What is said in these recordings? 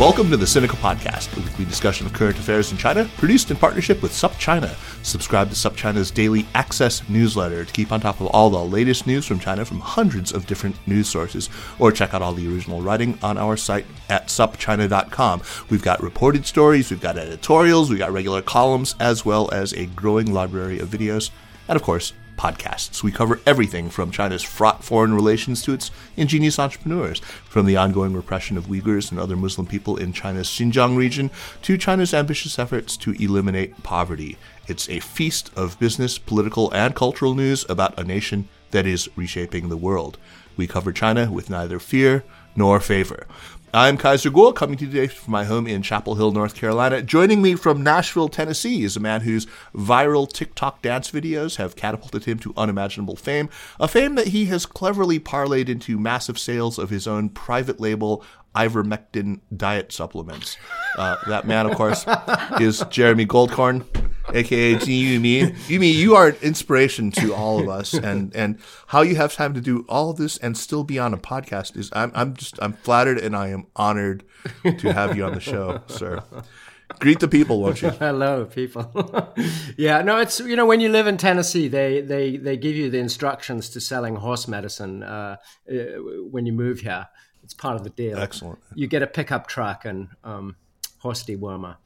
Welcome to the Sinica Podcast, a weekly discussion of current affairs in China, produced in partnership with SupChina. Subscribe to SupChina's daily access newsletter to keep on top of all the latest news from China from hundreds of different news sources, or check out all the original writing on our site at supchina.com. We've got reported stories, we've got editorials, we've got regular columns, as well as a growing library of videos, and of course, podcasts. We cover everything from China's fraught foreign relations to its ingenious entrepreneurs, from the ongoing repression of Uyghurs and other Muslim people in China's Xinjiang region to China's ambitious efforts to eliminate poverty. It's a feast of business, political, and cultural news about a nation that is reshaping the world. We cover China with neither fear nor favor. I'm Kaiser Kuo, coming to you today from my home in Chapel Hill, North Carolina. Joining me from Nashville, Tennessee, is a man whose viral TikTok dance videos have catapulted him to unimaginable fame, a fame that he has cleverly parlayed into massive sales of his own private label ivermectin diet supplements. Uh, that man, of course, is Jeremy Goldkorn, aka Yumi. Yumi, you are an inspiration to all of us, and and how you have time to do all this and still be on a podcast is I'm I'm just I'm flattered and I am honored to have you on the show, sir. Greet the people, won't you? Hello, people. yeah, no, it's you know when you live in Tennessee, they they they give you the instructions to selling horse medicine uh, uh, when you move here. It's part of the deal. Excellent. You get a pickup truck and um, horse dewormer.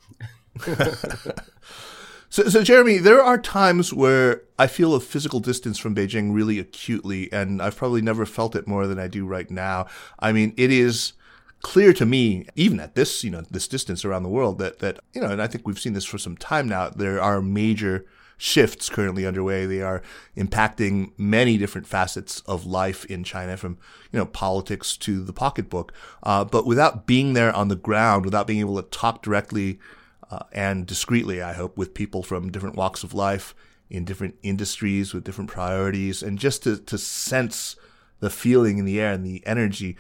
So, so, Jeremy, there are times where I feel a physical distance from Beijing really acutely, and I've probably never felt it more than I do right now. I mean, it is clear to me, even at this, you know, this distance around the world, that that you know, and I think we've seen this for some time now. There are major shifts currently underway. They are impacting many different facets of life in China, from you know politics to the pocketbook. Uh, but without being there on the ground, without being able to talk directly uh, and discreetly, I hope, with people from different walks of life in different industries with different priorities, and just to to sense the feeling in the air and the energy.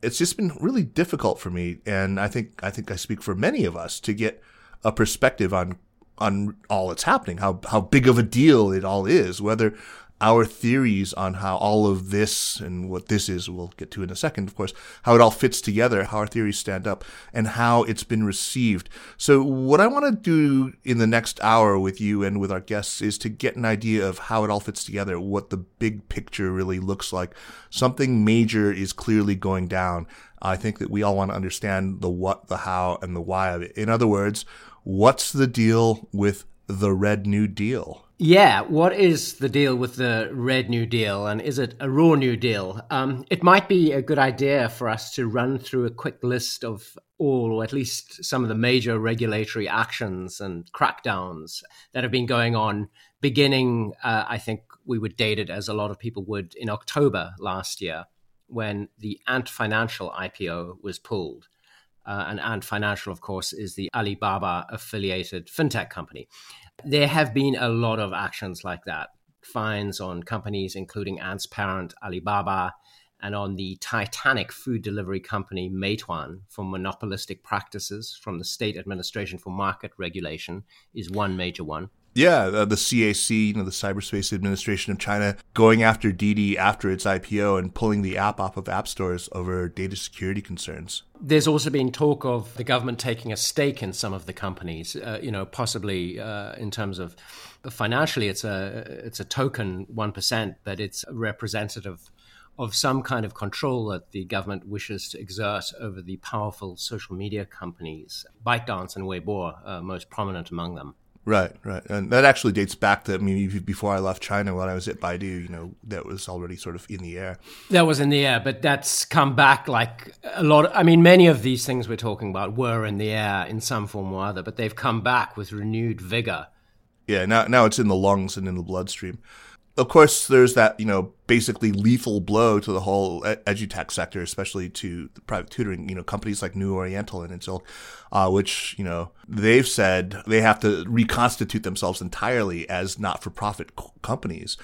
It's just been really difficult for me, and I think I think I speak for many of us to get a perspective on on all that's happening, how how big of a deal it all is, whether our theories on how all of this and what this is, we'll get to in a second, of course, how it all fits together, how our theories stand up, and how it's been received. So, what I want to do in the next hour with you and with our guests is to get an idea of how it all fits together, what the big picture really looks like. Something major is clearly going down. I think that we all want to understand the what, the how, and the why of it. In other words, what's the deal with the Red New Deal? Yeah, what is the deal with the Red New Deal, and is it a raw New Deal? Um, it might be a good idea for us to run through a quick list of all, or at least some of the major regulatory actions and crackdowns that have been going on, beginning, uh, I think we would date it as a lot of people would, in October last year, when the Ant Financial IPO was pulled. Uh, and Ant Financial, of course, is the Alibaba affiliated fintech company. There have been a lot of actions like that fines on companies, including Ant's parent, Alibaba, and on the Titanic food delivery company, Meituan, for monopolistic practices from the State Administration for Market Regulation, is one major one. Yeah, uh, the CAC, you know, the Cyberspace Administration of China, going after Didi after its IPO and pulling the app off of app stores over data security concerns. There's also been talk of the government taking a stake in some of the companies, uh, you know, possibly uh, in terms of financially, it's a it's a token one percent, but it's representative of some kind of control that the government wishes to exert over the powerful social media companies, ByteDance and Weibo, uh, most prominent among them. Right, right, and that actually dates back to I mean before I left China when I was at Baidu. You know, that was already sort of in the air. That was in the air, but that's come back like a lot. Of, I mean, many of these things we're talking about were in the air in some form or other, but they've come back with renewed vigor. Yeah, now now it's in the lungs and in the bloodstream of course, there's that, you know, basically lethal blow to the whole edutech sector, especially to private tutoring, you know, companies like New Oriental and Intel, uh, which, you know, they've said they have to reconstitute themselves entirely as not for profit companies.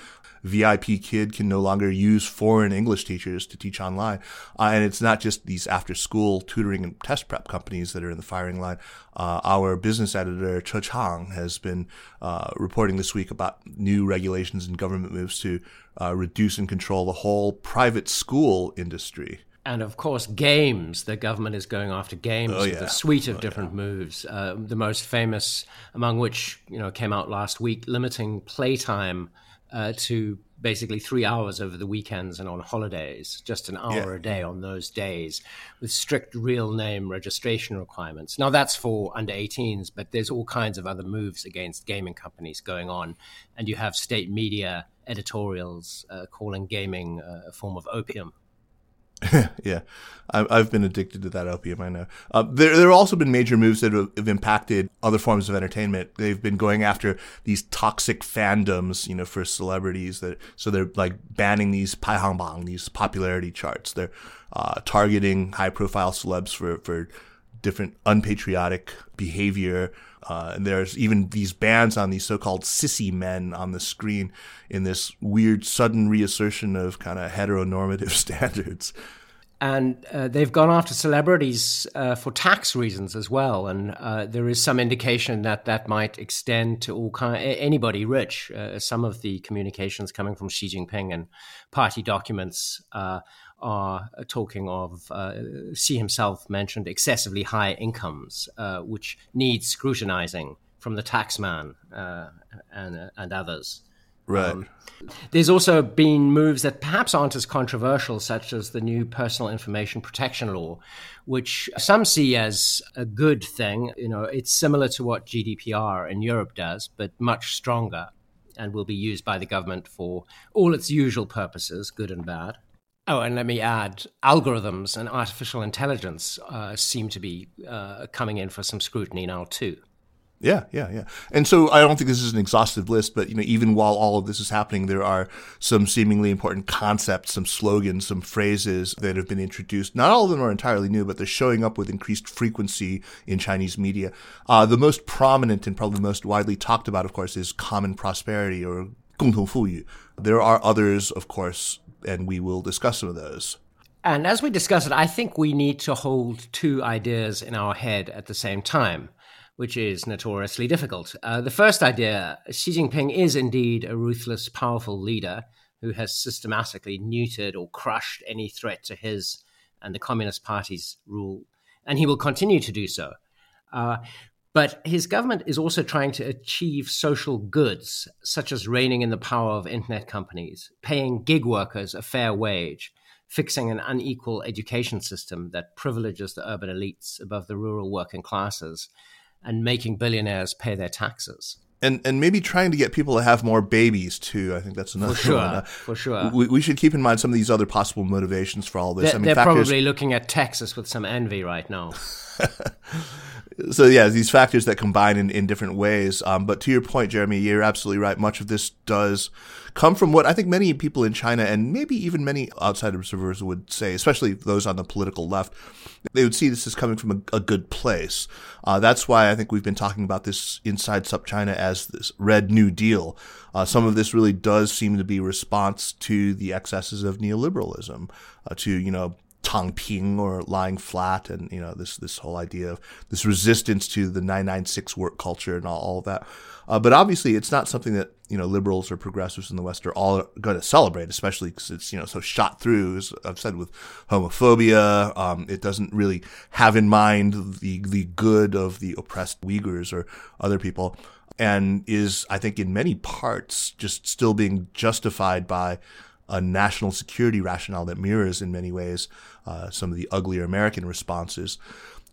VIP Kid can no longer use foreign English teachers to teach online. Uh, and it's not just these after school tutoring and test prep companies that are in the firing line. Uh, our business editor, Che Chang, has been uh, reporting this week about new regulations and government moves to uh, reduce and control the whole private school industry and of course games the government is going after games oh, yeah. with a suite of oh, different yeah. moves uh, the most famous among which you know came out last week limiting playtime uh, to basically three hours over the weekends and on holidays, just an hour yeah. a day on those days, with strict real name registration requirements. Now, that's for under 18s, but there's all kinds of other moves against gaming companies going on. And you have state media editorials uh, calling gaming uh, a form of opium yeah, I've been addicted to that opium. I know. Uh, there, there have also been major moves that have, impacted other forms of entertainment. They've been going after these toxic fandoms, you know, for celebrities. That so they're like banning these bang, these popularity charts. They're uh, targeting high-profile celebs for for different unpatriotic behavior. Uh, there's even these bans on these so-called sissy men on the screen in this weird sudden reassertion of kind of heteronormative standards. And uh, they've gone after celebrities uh, for tax reasons as well, and uh, there is some indication that that might extend to all kind anybody rich. Uh, some of the communications coming from Xi Jinping and party documents uh, are talking of, uh, Xi himself mentioned excessively high incomes, uh, which need scrutinizing from the taxman uh, and, and others. Right. Um, there's also been moves that perhaps aren't as controversial, such as the new personal information protection law, which some see as a good thing. You know, it's similar to what GDPR in Europe does, but much stronger and will be used by the government for all its usual purposes, good and bad. Oh, and let me add, algorithms and artificial intelligence uh, seem to be uh, coming in for some scrutiny now too. Yeah, yeah, yeah. And so I don't think this is an exhaustive list, but you know, even while all of this is happening, there are some seemingly important concepts, some slogans, some phrases that have been introduced. Not all of them are entirely new, but they're showing up with increased frequency in Chinese media. Uh, the most prominent and probably most widely talked about, of course, is common prosperity or 共同富裕. There are others, of course, and we will discuss some of those. And as we discuss it, I think we need to hold two ideas in our head at the same time, which is notoriously difficult. Uh, the first idea Xi Jinping is indeed a ruthless, powerful leader who has systematically neutered or crushed any threat to his and the Communist Party's rule, and he will continue to do so. Uh, but his government is also trying to achieve social goods, such as reining in the power of internet companies, paying gig workers a fair wage, fixing an unequal education system that privileges the urban elites above the rural working classes, and making billionaires pay their taxes. And, and maybe trying to get people to have more babies too. I think that's another for sure. One. Uh, for sure, we, we, should keep in mind some of these other possible motivations for all this. They're, I mean, they're factors... probably looking at Texas with some envy right now. so yeah, these factors that combine in, in different ways. Um, but to your point, Jeremy, you're absolutely right. Much of this does come from what I think many people in China and maybe even many outside observers would say, especially those on the political left, they would see this as coming from a, a good place. Uh, that's why I think we've been talking about this inside SupChina as this Red New Deal. Uh, some of this really does seem to be response to the excesses of neoliberalism, uh, to you know Tangping or lying flat, and you know this this whole idea of this resistance to the 996 work culture and all, all that. Uh, but obviously, it's not something that you know liberals or progressives in the West are all going to celebrate, especially because it's you know so shot through. As I've said with homophobia, um, it doesn't really have in mind the the good of the oppressed Uyghurs or other people, and is I think in many parts just still being justified by a national security rationale that mirrors in many ways uh, some of the uglier American responses.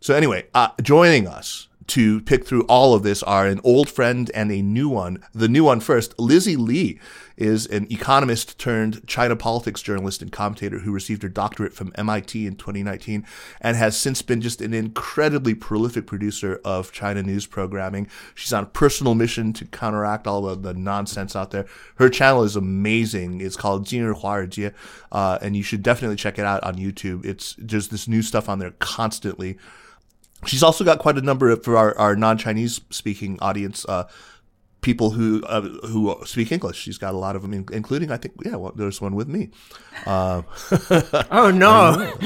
So anyway, uh, joining us to pick through all of this are an old friend and a new one. The new one first, Lizzi Lee is an economist turned China politics journalist and commentator who received her doctorate from MIT in 2019 and has since been just an incredibly prolific producer of China news programming. She's on a personal mission to counteract all of the nonsense out there. Her channel is amazing. It's called Jinri Huarjie, uh, and you should definitely check it out on YouTube. It's just this new stuff on there constantly. She's also got quite a number of, for our, our non Chinese speaking audience, uh, people who uh, who speak English. She's got a lot of them, including I think yeah, well, there's one with me. Uh, oh no,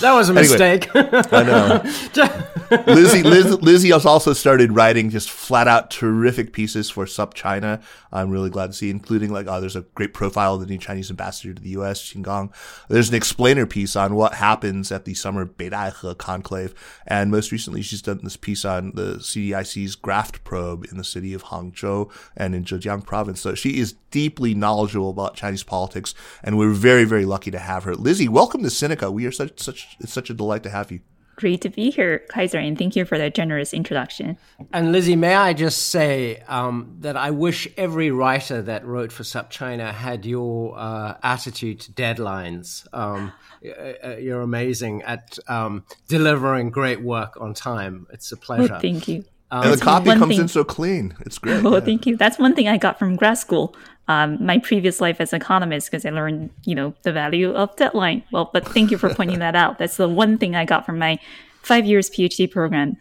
that was a mistake. I know. Lizzi Liz, Lizzi has also started writing just flat out terrific pieces for Sup China. I'm really glad to see, including like oh, there's a great profile of the new Chinese ambassador to the U.S. Qin Gang. There's an explainer piece on what happens at the summer Beidaihe conclave, and most recently she's done this piece on the CCDI's graft probe in the city of Hangzhou and in Zhejiang province. So she is deeply knowledgeable about Chinese politics, and we're very, very lucky to have her. Lizzi, welcome to Sinica. We are such such it's such a delight to have you. Great to be here, Kaiser, and thank you for that generous introduction. And Lizzi, may I just say um, that I wish every writer that wrote for SupChina had your uh, attitude to deadlines. Um, uh, uh, you're amazing at um, delivering great work on time. It's a pleasure. Well, thank you. Um, and the copy comes thing, in so clean. It's great. Oh, yeah. thank you. That's one thing I got from grad school. Um, my previous life as an economist, because I learned, you know, the value of deadline. Well, but thank you for pointing that out. That's the one thing I got from my five years PhD program.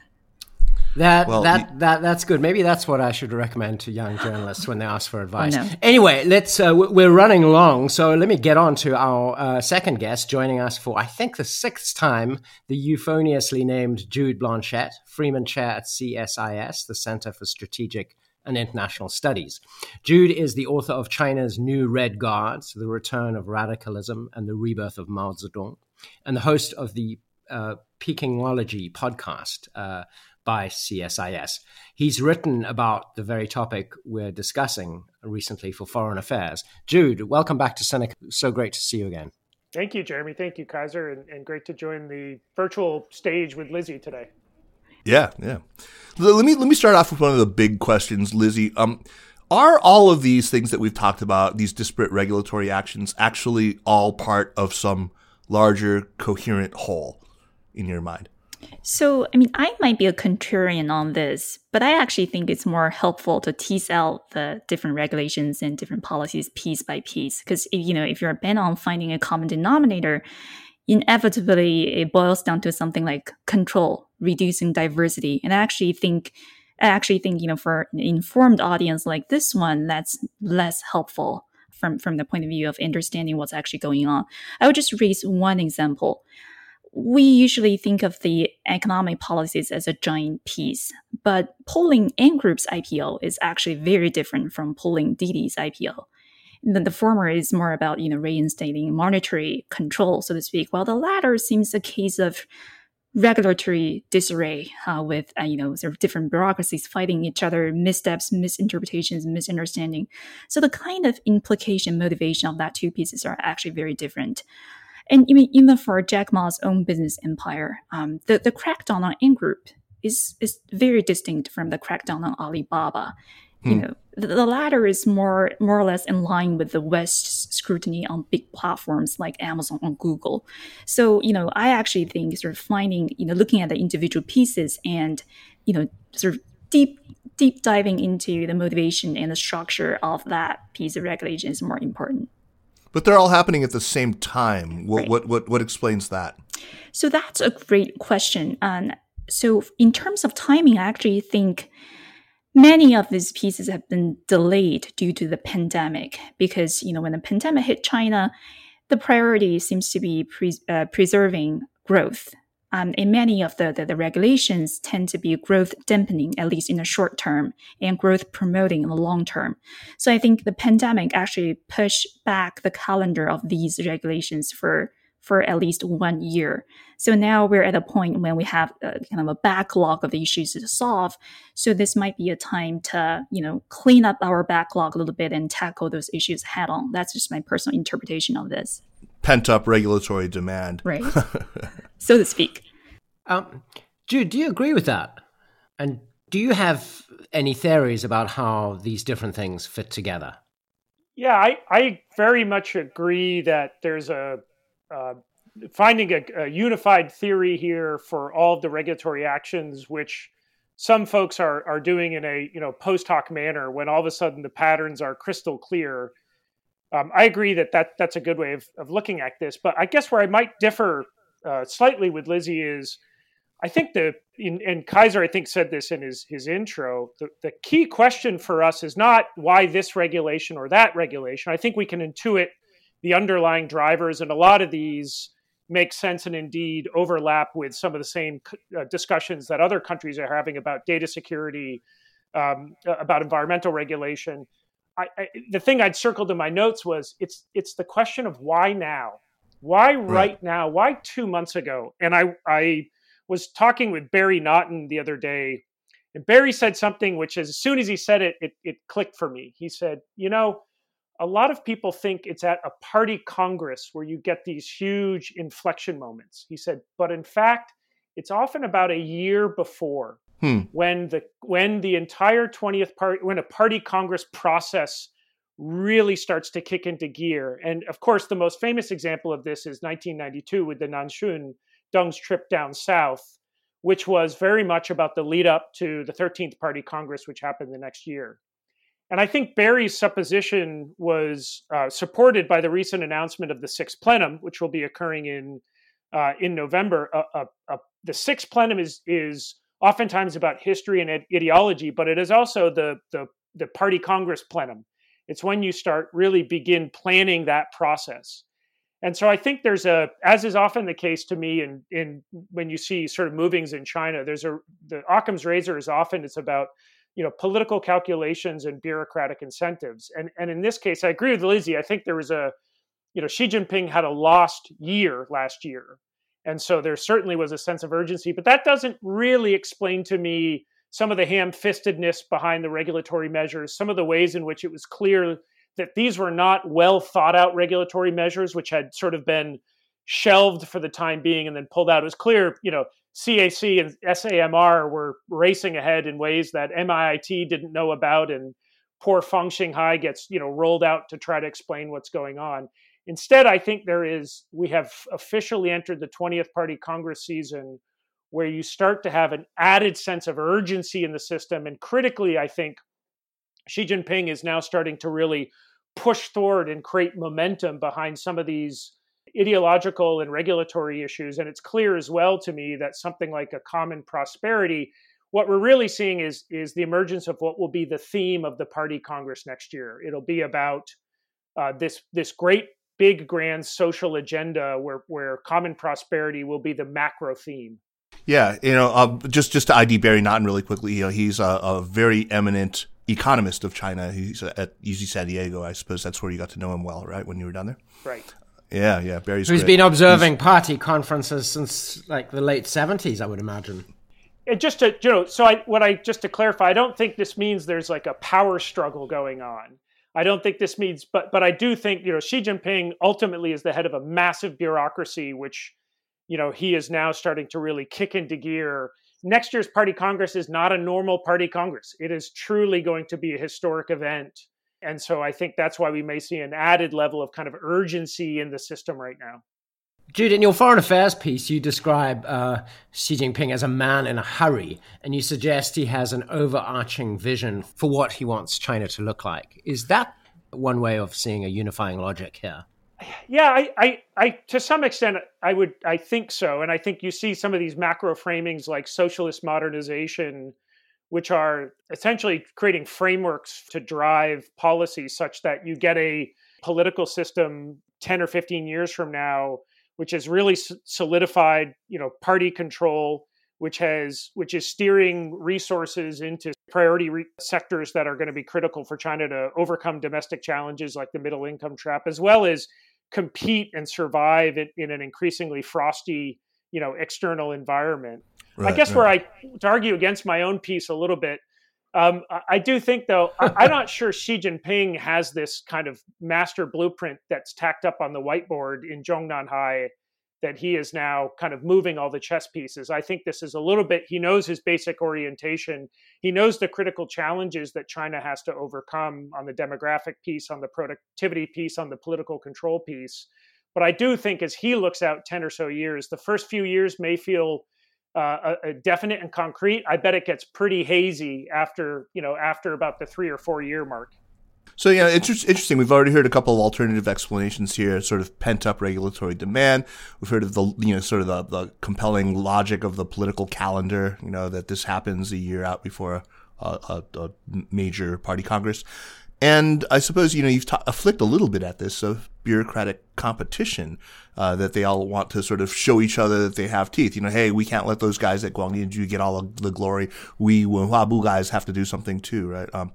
That well, that he, that that's good. Maybe that's what I should recommend to young journalists when they ask for advice. Oh, no. Anyway, let's. Uh, we're running long, so let me get on to our uh, second guest, joining us for I think the sixth time, the euphoniously named Jude Blanchette, Freeman Chair at CSIS, the Center for Strategic and International Studies. Jude is the author of China's New Red Guards: The Return of Radicalism and the Rebirth of Mao Zedong, and the host of the uh, Pekingology podcast uh, by CSIS. He's written about the very topic we're discussing recently for Foreign Affairs. Jude, welcome back to Sinica. So great to see you again. Thank you, Jeremy. Thank you, Kaiser, and, and great to join the virtual stage with Lizzi today. Yeah, yeah. Let me let me start off with one of the big questions, Lizzi. Um, are all of these things that we've talked about, these disparate regulatory actions, actually all part of some larger coherent whole in your mind? So, I mean, I might be a contrarian on this, but I actually think it's more helpful to tease out the different regulations and different policies piece by piece. Because, you know, if you're bent on finding a common denominator, inevitably it boils down to something like control, reducing diversity. And I actually think, I actually think, you know, for an informed audience like this one, that's less helpful from, from the point of view of understanding what's actually going on. I would just raise one example we usually think of the economic policies as a giant piece, but pulling Ant Group's IPO is actually very different from pulling Didi's IPO. The, the former is more about you know reinstating monetary control, so to speak, while the latter seems a case of regulatory disarray uh, with uh, you know sort of different bureaucracies fighting each other, missteps, misinterpretations, misunderstanding. So the kind of implication, motivation of that two pieces are actually very different. And even, even for Jack Ma's own business empire, um, the, the crackdown on Ant Group is, is very distinct from the crackdown on Alibaba. Hmm. You know, the, the, latter is more more or less in line with the West's scrutiny on big platforms like Amazon and Google. So, you know, I actually think sort of finding, you know, looking at the individual pieces and, you know, sort of deep deep diving into the motivation and the structure of that piece of regulation is more important. But they're all happening at the same time. What right. what, what what explains that? So that's a great question. And so in terms of timing, I actually think many of these pieces have been delayed due to the pandemic because you know when the pandemic hit China, the priority seems to be pre- uh, preserving growth um, and many of the, the, the, regulations tend to be growth dampening, at least in the short term, and growth promoting in the long term. So I think the pandemic actually pushed back the calendar of these regulations for for at least one year. So now we're at a point when we have a, kind of a backlog of issues to solve. So this might be a time to, you know, clean up our backlog a little bit and tackle those issues head on. That's just my personal interpretation of this pent up regulatory demand. Right. so to speak. Um, Jude, do you agree with that? And do you have any theories about how these different things fit together? Yeah, I, I very much agree that there's a uh, finding a, a, unified theory here for all of the regulatory actions, which some folks are are doing in a you know post hoc manner when all of a sudden the patterns are crystal clear. Um, I agree that, that that's a good way of, of looking at this, but I guess where I might differ uh, slightly with Lizzi is I think the in, and Kaiser I think said this in his his intro. The, the key question for us is not why this regulation or that regulation. I think we can intuit the underlying drivers, and a lot of these make sense and indeed overlap with some of the same uh, discussions that other countries are having about data security, um, about environmental regulation. I, I, the thing I'd circled in my notes was it's it's the question of why now, why right, right now, why two months ago, and I I was talking with Barry Naughton the other day, and Barry said something which, as soon as he said it, it, it clicked for me. He said, "You know, a lot of people think it's at a party congress where you get these huge inflection moments." He said, "But in fact, it's often about a year before." Hmm. When the when the entire 20th party when a party congress process really starts to kick into gear. And of course, the most famous example of this is 1992 with the Nanxun Deng's trip down south, which was very much about the lead up to the 13th Party Congress, which happened the next year. And I think Barry's supposition was uh, supported by the recent announcement of the sixth plenum, which will be occurring in uh, in November. Uh, uh, uh the sixth plenum is is oftentimes about history and ideology, but it is also the the the party congress plenum. It's when you start really begin planning that process. And so I think there's a, as is often the case to me, in in when you see sort of movings in China, there's a the Occam's razor is often it's about you know political calculations and bureaucratic incentives. And and in this case, I agree with Lizzi. I think there was a, you know, Xi Jinping had a lost year last year, and so there certainly was a sense of urgency. But that doesn't really explain to me some of the ham-fistedness behind the regulatory measures, some of the ways in which it was clear that these were not well thought out regulatory measures, which had sort of been shelved for the time being and then pulled out. It was clear, you know, CAC and SAMR were racing ahead in ways that MIIT didn't know about, and poor Fang Xinghai gets, you know, rolled out to try to explain what's going on. Instead, I think there is, we have officially entered the 20th Party Congress season where you start to have an added sense of urgency in the system. And critically, I think Xi Jinping is now starting to really push forward and create momentum behind some of these ideological and regulatory issues. And it's clear as well to me that something like a common prosperity, what we're really seeing is, is the emergence of what will be the theme of the party Congress next year. It'll be about uh, this, this great, big, grand social agenda where, where common prosperity will be the macro theme. Yeah, you know, uh, just just to ID Barry Naughton really quickly, you know, he's a, a very eminent economist of China. He's at UC San Diego. I suppose that's where you got to know him well, right? When you were down there, right? Yeah, yeah. Barry's. Who's been observing He's, party conferences since like the late seventies, I would imagine. And just to you know, so I what I just to clarify, I don't think this means there's like a power struggle going on. I don't think this means, but but I do think you know Xi Jinping ultimately is the head of a massive bureaucracy, which you know he is now starting to really kick into gear next year's party congress is not a normal party congress. It is truly going to be a historic event. And so I think that's why we may see an added level of kind of urgency in the system right now. Jude, in your foreign affairs piece, you describe uh, Xi Jinping as a man in a hurry, and you suggest he has an overarching vision for what he wants China to look like. Is that one way of seeing a unifying logic here? yeah, I, I, I, to some extent, I would, I think so, and I think you see some of these macro framings like socialist modernization, which are essentially creating frameworks to drive policy such that you get a political system ten or fifteen years from now, which has really solidified, you know, party control, which has, which is steering resources into priority re- sectors that are going to be critical for China to overcome domestic challenges like the middle income trap, as well as compete and survive in, in an increasingly frosty, you know, external environment. Right, I guess right. where I to argue against my own piece a little bit, um, I, do think though I, am not sure Xi Jinping has this kind of master blueprint that's tacked up on the whiteboard in Zhongnanhai that he is now kind of moving all the chess pieces. I think this is a little bit, he knows his basic orientation. He knows the critical challenges that China has to overcome on the demographic piece, on the productivity piece, on the political control piece. But I do think as he looks out 10 or so years, the first few years may feel uh, a, a definite and concrete. I bet it gets pretty hazy after, you know, after about the three or four year mark. So yeah, inter- interesting. We've already heard a couple of alternative explanations here. Sort of pent up regulatory demand. We've heard of the you know sort of the, the compelling logic of the political calendar. You know that this happens a year out before a, a, a major party congress. And I suppose you know you've ta- afflict a little bit at this of bureaucratic competition uh, that they all want to sort of show each other that they have teeth. You know, hey, we can't let those guys at Guangdianju get all the glory. We Wenhuabu guys have to do something too, right? Um,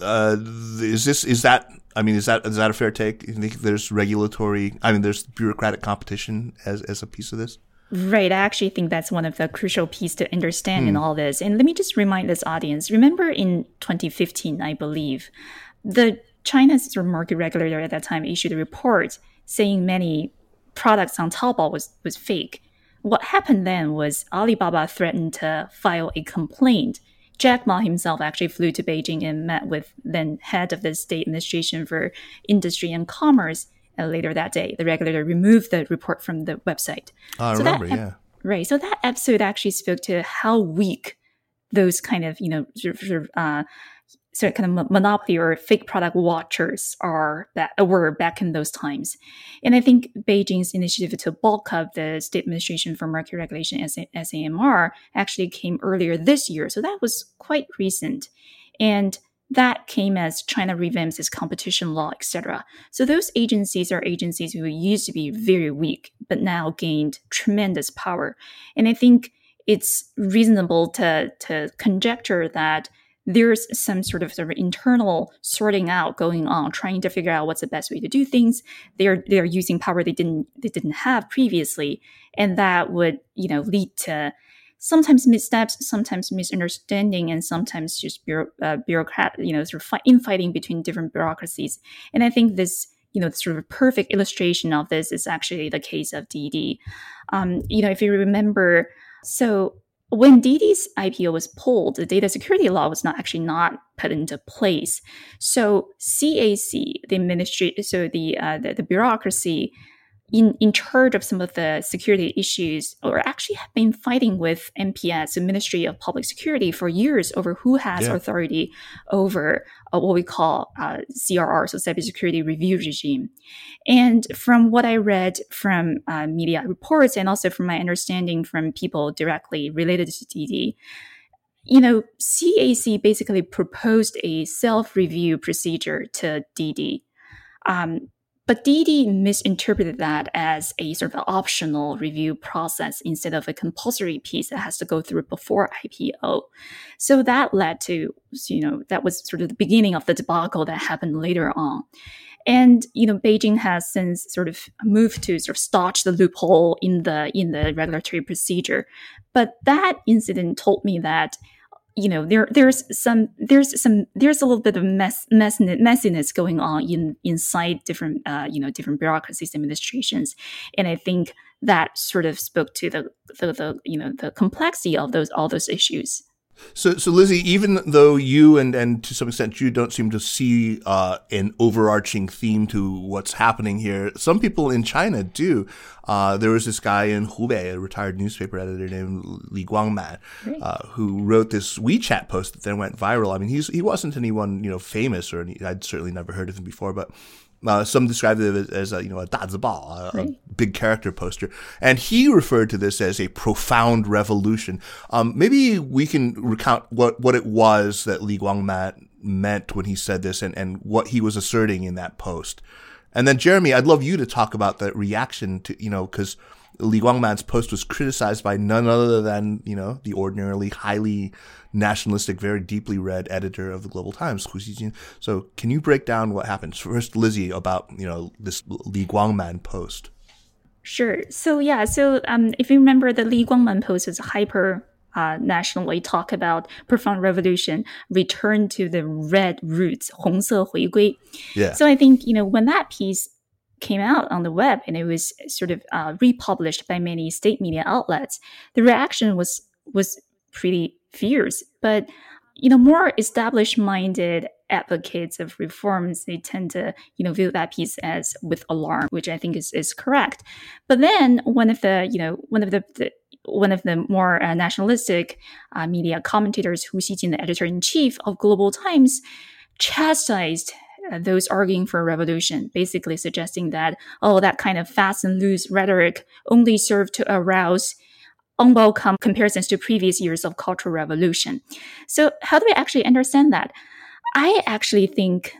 uh, is this is that I mean is that is that a fair take? You think there's regulatory I mean there's bureaucratic competition as as a piece of this? Right. I actually think that's one of the crucial pieces to understand hmm. in all this. And let me just remind this audience. Remember in 2015, I believe, the China's market regulator at that time issued a report saying many products on Taobao was, was fake. What happened then was Alibaba threatened to file a complaint Jack Ma himself actually flew to Beijing and met with then head of the State Administration for Industry and Commerce. And later that day, the regulator removed the report from the website. Oh, I so remember, that, yeah. Right. So that episode actually spoke to how weak those kind of, you know, sort of, uh, sort of kind of monopoly or fake product watchers are that were back in those times. And I think Beijing's initiative to bulk up the State Administration for Market Regulation as SAMR actually came earlier this year. So that was quite recent. And that came as China revamps its competition law, etc. So those agencies are agencies who used to be very weak, but now gained tremendous power. And I think it's reasonable to, to conjecture that there's some sort of, sort of internal sorting out going on, trying to figure out what's the best way to do things. They're they're using power they didn't they didn't have previously, and that would you know lead to sometimes missteps, sometimes misunderstanding, and sometimes just bureau, uh, bureaucrat you know sort of fi- infighting between different bureaucracies. And I think this you know, sort of perfect illustration of this is actually the case of Didi. Um, you know, if you remember, so when Didi's IPO was pulled, the data security law was not actually not put into place. So CAC, the ministry, so the uh, the, the bureaucracy in, in charge of some of the security issues or actually have been fighting with MPS, the Ministry of Public Security, for years over who has yeah. authority over uh, what we call uh, CRR, so cybersecurity review regime. And from what I read from uh, media reports and also from my understanding from people directly related to Didi, you know, CAC basically proposed a self-review procedure to Didi. Um, but Didi misinterpreted that as a sort of optional review process instead of a compulsory piece that has to go through before IPO. So that led to, you know, that was sort of the beginning of the debacle that happened later on. And you know, Beijing has since sort of moved to sort of stotch the loophole in the in the regulatory procedure. But that incident told me that you know there there's some there's some there's a little bit of mess, mess messiness going on in inside different uh, you know different bureaucracies administrations. And i think that sort of spoke to the, the the you know the complexity of those all those issues so, so Lizzi, even though you and, and to some extent you don't seem to see uh, an overarching theme to what's happening here, some people in China do. Uh, there was this guy in Hubei, a retired newspaper editor named Li Guangman, uh, who wrote this WeChat post that then went viral. I mean, he's he wasn't anyone you know famous, or any, I'd certainly never heard of him before, but uh, some described it as, as a, you know a dazibao, a, right. a big character poster, and he referred to this as a profound revolution. Um, maybe we can recount what, what it was that Li Guangman meant when he said this, and, and what he was asserting in that post. And then Jeremy, I'd love you to talk about the reaction to you know because Li Guangman's post was criticized by none other than, you know, the ordinarily highly nationalistic, very deeply read editor of the Global Times, Hu Xijin. So can you break down what happens first, Lizzi, about you know this Li Guangman post? Sure. So yeah. So um, if you remember, the Li Guangman post is hyper uh, nationally talk about profound revolution, return to the red roots, 红色回归. Yeah. So I think, you know, when that piece came out on the web and it was sort of uh, republished by many state media outlets, the reaction was was pretty fierce. But you know, more established-minded advocates of reforms, they tend to, you know, view that piece as with alarm, which I think is, is correct. But then one of the, you know, one of the, the one of the more uh, nationalistic uh, media commentators, Hu Xijin, the editor in chief of Global Times, chastised uh, those arguing for a revolution, basically suggesting that, oh, that kind of fast and loose rhetoric only served to arouse unwelcome comparisons to previous years of cultural revolution. So, how do we actually understand that? I actually think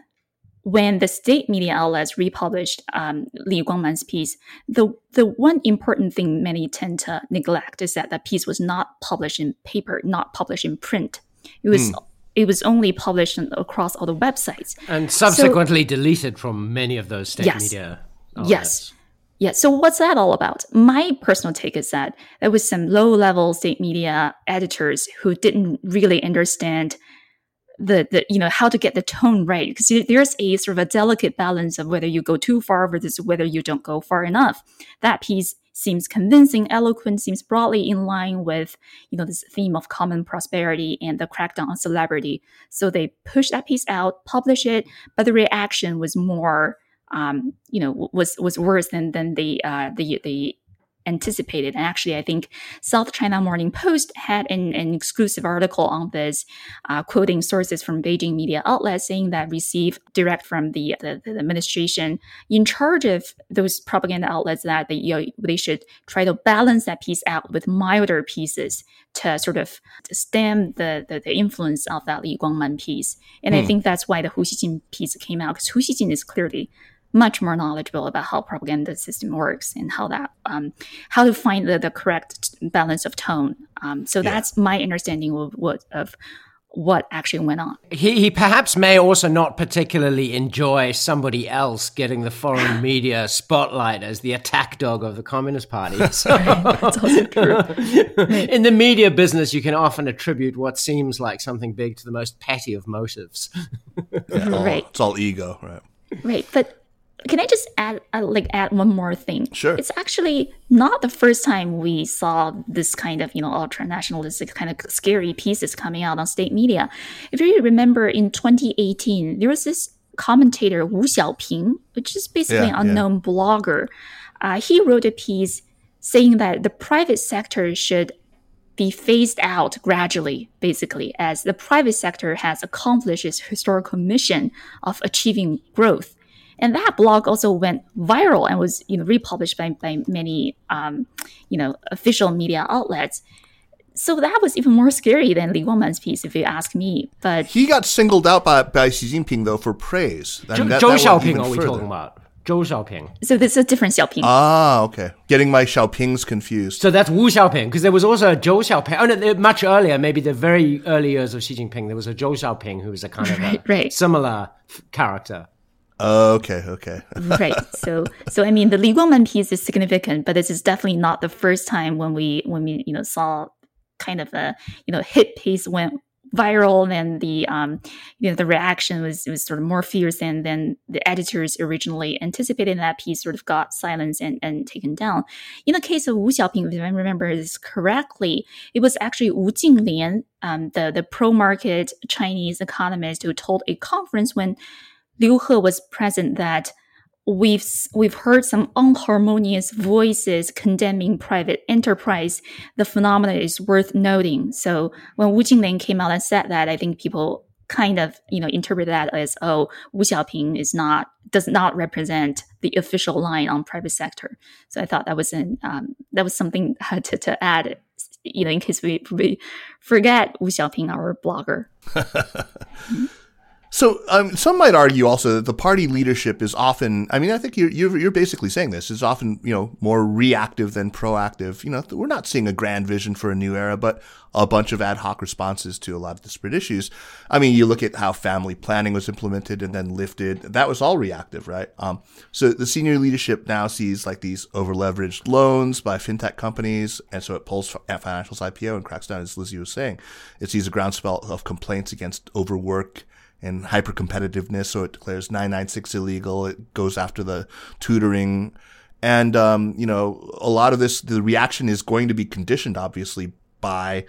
when the state media outlets republished um, Li Guangman's piece, the the one important thing many tend to neglect is that that piece was not published in paper, not published in print. It was mm. it was only published across all the websites and subsequently so, deleted from many of those state yes, media. Outlets. Yes. Yeah. So what's that all about? My personal take is that there was some low level state media editors who didn't really understand the, the you know how to get the tone right because there's a sort of a delicate balance of whether you go too far versus whether you don't go far enough that piece seems convincing eloquent seems broadly in line with you know this theme of common prosperity and the crackdown on celebrity so they push that piece out publish it but the reaction was more um, you know was was worse than than the uh, the the anticipated. And actually, I think South China Morning Post had an, an exclusive article on this, uh, quoting sources from Beijing media outlets saying that received direct from the, the, the administration in charge of those propaganda outlets that they, you know, they should try to balance that piece out with milder pieces to sort of stem the, the, the influence of that Li Guangman piece. And I hmm. think that's why the Hu Xijin piece came out because Hu Xijin is clearly much more knowledgeable about how propaganda system works and how that um, how to find the, the correct balance of tone. Um, so yeah. that's my understanding of what of what actually went on. He, he perhaps may also not particularly enjoy somebody else getting the foreign media spotlight as the attack dog of the Communist Party. So, that's also true. In the media business, you can often attribute what seems like something big to the most petty of motives. yeah, all, right. It's all ego, right? Right. But can I just add uh, like add one more thing? Sure. It's actually not the first time we saw this kind of you know ultra nationalistic kind of scary pieces coming out on state media. If you remember, in 2018, there was this commentator Wu Xiaoping, which is basically yeah, an unknown yeah. blogger. Uh, he wrote a piece saying that the private sector should be phased out gradually, basically, as the private sector has accomplished its historical mission of achieving growth and that blog also went viral and was, you know, republished by, by many, um, you know, official media outlets. So that was even more scary than Li Guangman's piece, if you ask me. But he got singled out by, by Xi Jinping though for praise. I mean, that, Zhou Xiaoping are we talking about? Zhou Xiaoping. So this is a different Xiaoping. Ah, okay. Getting my Xiaopings confused. So that's Wu Xiaoping, because there was also a Zhou Xiaoping. Oh, no, much earlier, maybe the very early years of Xi Jinping, there was a Zhou Xiaoping who was a kind of right, right. similar character. Okay, okay. right. So so I mean the Li Guangman piece is significant, but this is definitely not the first time when we when we, you know, saw kind of a, you know, hit piece went viral and the um you know the reaction was was sort of more fierce than than the editors originally anticipated and that piece sort of got silenced and, and taken down in the case of wu xiaoping if i remember this correctly it was actually wu jinglian um, the the pro-market chinese economist who told a conference when Liu He was present that we've we've heard some unharmonious voices condemning private enterprise. The phenomenon is worth noting. So when Wu Jinglian came out and said that, I think people kind of you know interpret that as oh Wu Xiaoping is not does not represent the official line on private sector. So I thought that was an um, that was something to, to add. You know, in case we, we forget Wu Xiaoping, our blogger. So um, some might argue also that the party leadership is often. I mean, I think you're, you're, you're basically saying this is often you know more reactive than proactive. You know, we're not seeing a grand vision for a new era, but a bunch of ad hoc responses to a lot of disparate issues. I mean, you look at how family planning was implemented and then lifted. That was all reactive, right? Um, so the senior leadership now sees like these over leveraged loans by fintech companies, and so it pulls financials IPO and cracks down, as Lizzi was saying. It sees a groundswell of complaints against overwork and hyper competitiveness. So it declares 996 illegal. It goes after the tutoring. And, um, you know, a lot of this, the reaction is going to be conditioned, obviously, by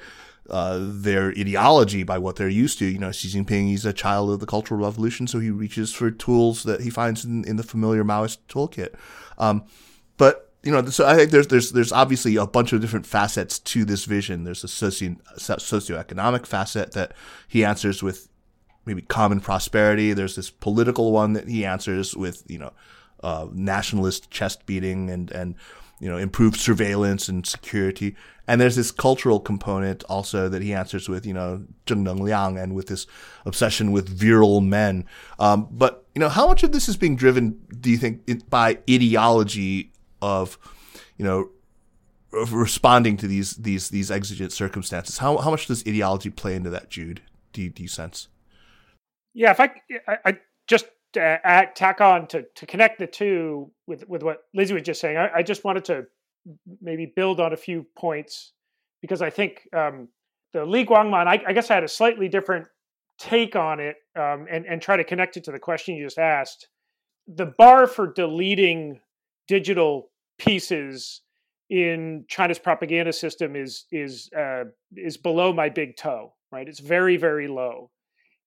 uh, their ideology, by what they're used to. You know, Xi Jinping, he's a child of the Cultural Revolution, so he reaches for tools that he finds in, in the familiar Maoist toolkit. Um, but you know, so I think there's there's there's obviously a bunch of different facets to this vision. There's a socio socioeconomic facet that he answers with maybe common prosperity. There's this political one that he answers with you know uh, nationalist chest beating and and you know improved surveillance and security. And there's this cultural component also that he answers with you know Zheng Liang and with this obsession with virile men. Um, but you know how much of this is being driven? Do you think by ideology of you know of responding to these these these exigent circumstances? How how much does ideology play into that, Jude? Do do you sense? Yeah, if I, I, I just uh, add, tack on to to connect the two with with what Lizzi was just saying, I, I just wanted to maybe build on a few points because I think um, the Li Guangman, I, I, guess I had a slightly different take on it um, and and try to connect it to the question you just asked. The bar for deleting digital pieces in China's propaganda system is is uh, is below my big toe. Right, it's very very low.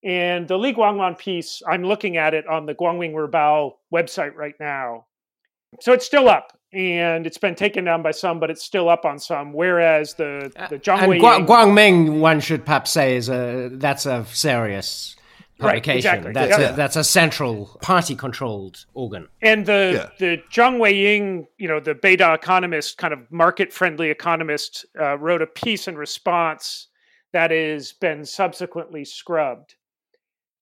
And the Li Guangman piece, I'm looking at it on the Guangming Ribao website right now. So it's still up, and it's been taken down by some, but it's still up on some. Whereas the uh, the Zhang and Gu- Guangming, one should perhaps say, is a that's a serious publication. Right, exactly. That's yeah. a, that's a central party controlled organ. And the yeah. the Zhang Weiying, you know, the Beida economist, kind of market friendly economist, uh, wrote a piece in response that has been subsequently scrubbed.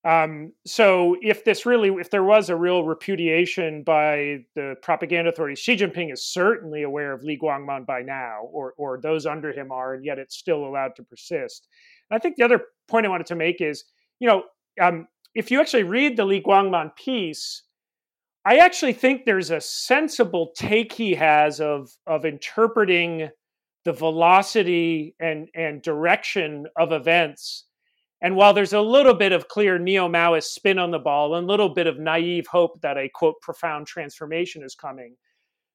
Um, so if this really, if there was a real repudiation by the propaganda authorities, Xi Jinping is certainly aware of Li Guangman by now, or or those under him are, and yet it's still allowed to persist. And I think the other point I wanted to make is, you know, um, if you actually read the Li Guangman piece, I actually think there's a sensible take he has of of interpreting the velocity and and direction of events and while there's a little bit of clear neo Maoist spin on the ball and a little bit of naive hope that a quote profound transformation is coming,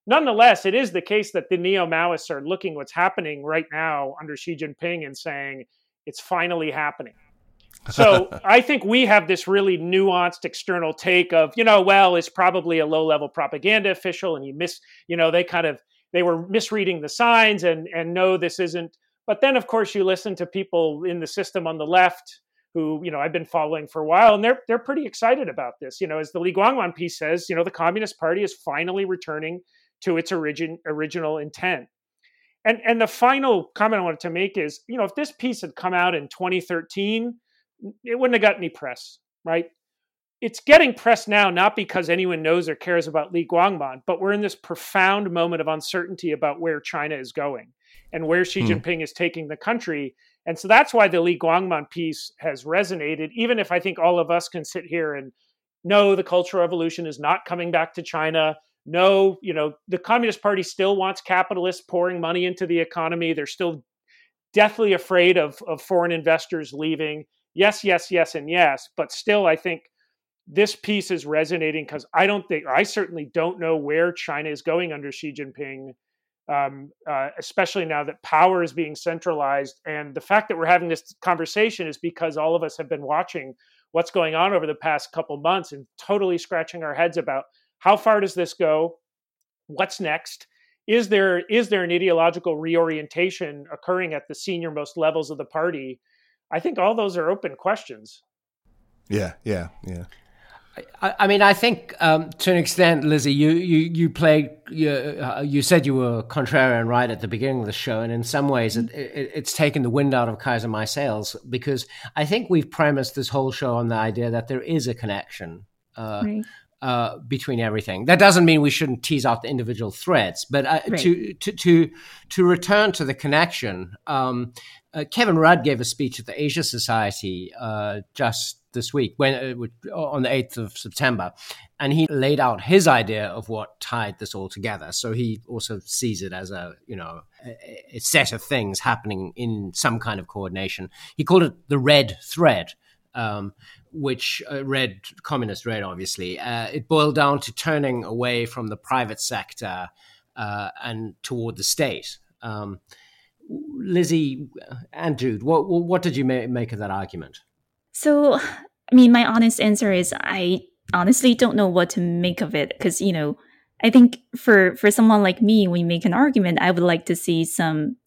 nonetheless, it is the case that the neo Maoists are looking what's happening right now under Xi Jinping and saying it's finally happening. So I think we have this really nuanced external take of, you know, well, it's probably a low level propaganda official and you miss, you know, they kind of they were misreading the signs and and no, this isn't but then, of course, you listen to people in the system on the left who, you know, I've been following for a while, and they're they're pretty excited about this. You know, as the Li Guangman piece says, you know, the Communist Party is finally returning to its origin original intent. And and the final comment I wanted to make is, you know, if this piece had come out in 2013, it wouldn't have got any press, right? It's getting press now, not because anyone knows or cares about Li Guangman, but we're in this profound moment of uncertainty about where China is going and where Xi hmm. Jinping is taking the country. And so that's why the Li Guangman piece has resonated, even if I think all of us can sit here and know the Cultural Revolution is not coming back to China. No, you know, the Communist Party still wants capitalists pouring money into the economy. They're still deathly afraid of, of foreign investors leaving. Yes, yes, yes, and yes. But still, I think this piece is resonating because I don't think, I certainly don't know where China is going under Xi Jinping um, uh, especially now that power is being centralized. And the fact that we're having this conversation is because all of us have been watching what's going on over the past couple months and totally scratching our heads about how far does this go? What's next? Is there is there an ideological reorientation occurring at the senior most levels of the party? I think all those are open questions. Yeah, yeah, yeah. I, I mean, I think um, to an extent, Lizzi, you you you played. You, uh, you said you were contrarian right at the beginning of the show, and in some ways, it, it, it's taken the wind out of Kaiser my sails because I think we've premised this whole show on the idea that there is a connection. Uh, right. Uh, between everything. That doesn't mean we shouldn't tease out the individual threads, but uh, right. to, to to to return to the connection. Um, uh, Kevin Rudd gave a speech at the Asia Society uh, just this week when uh, on the 8th of September and he laid out his idea of what tied this all together so he also sees it as a you know a, set of things happening in some kind of coordination he called it the red thread um, which uh, read communist red, obviously. Uh, it boiled down to turning away from the private sector uh, and toward the state. Um, Lizzi and Jude, what what did you make of that argument? So, I mean, my honest answer is I honestly don't know what to make of it because you know I think for for someone like me, when you make an argument, I would like to see some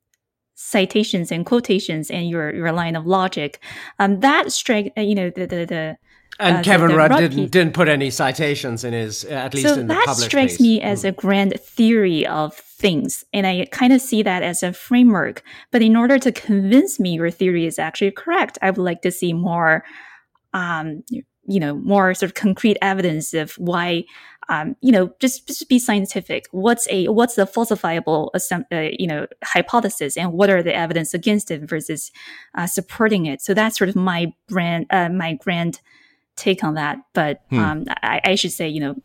citations and quotations and your your line of logic. Um, that strike, uh, you know, the the, the and uh, Kevin the, the Rudd didn't didn't put any citations in his uh, at least so in the that strikes me as mm. a grand theory of things, and I kind of see that as a framework. But in order to convince me your theory is actually correct, I would like to see more, um, you know, more sort of concrete evidence of why um, you know, just, just be scientific. What's a what's the falsifiable uh, you know hypothesis, and what are the evidence against it versus uh, supporting it? So that's sort of my brand, uh, my grand take on that. But hmm. um, I, I, should say, you know,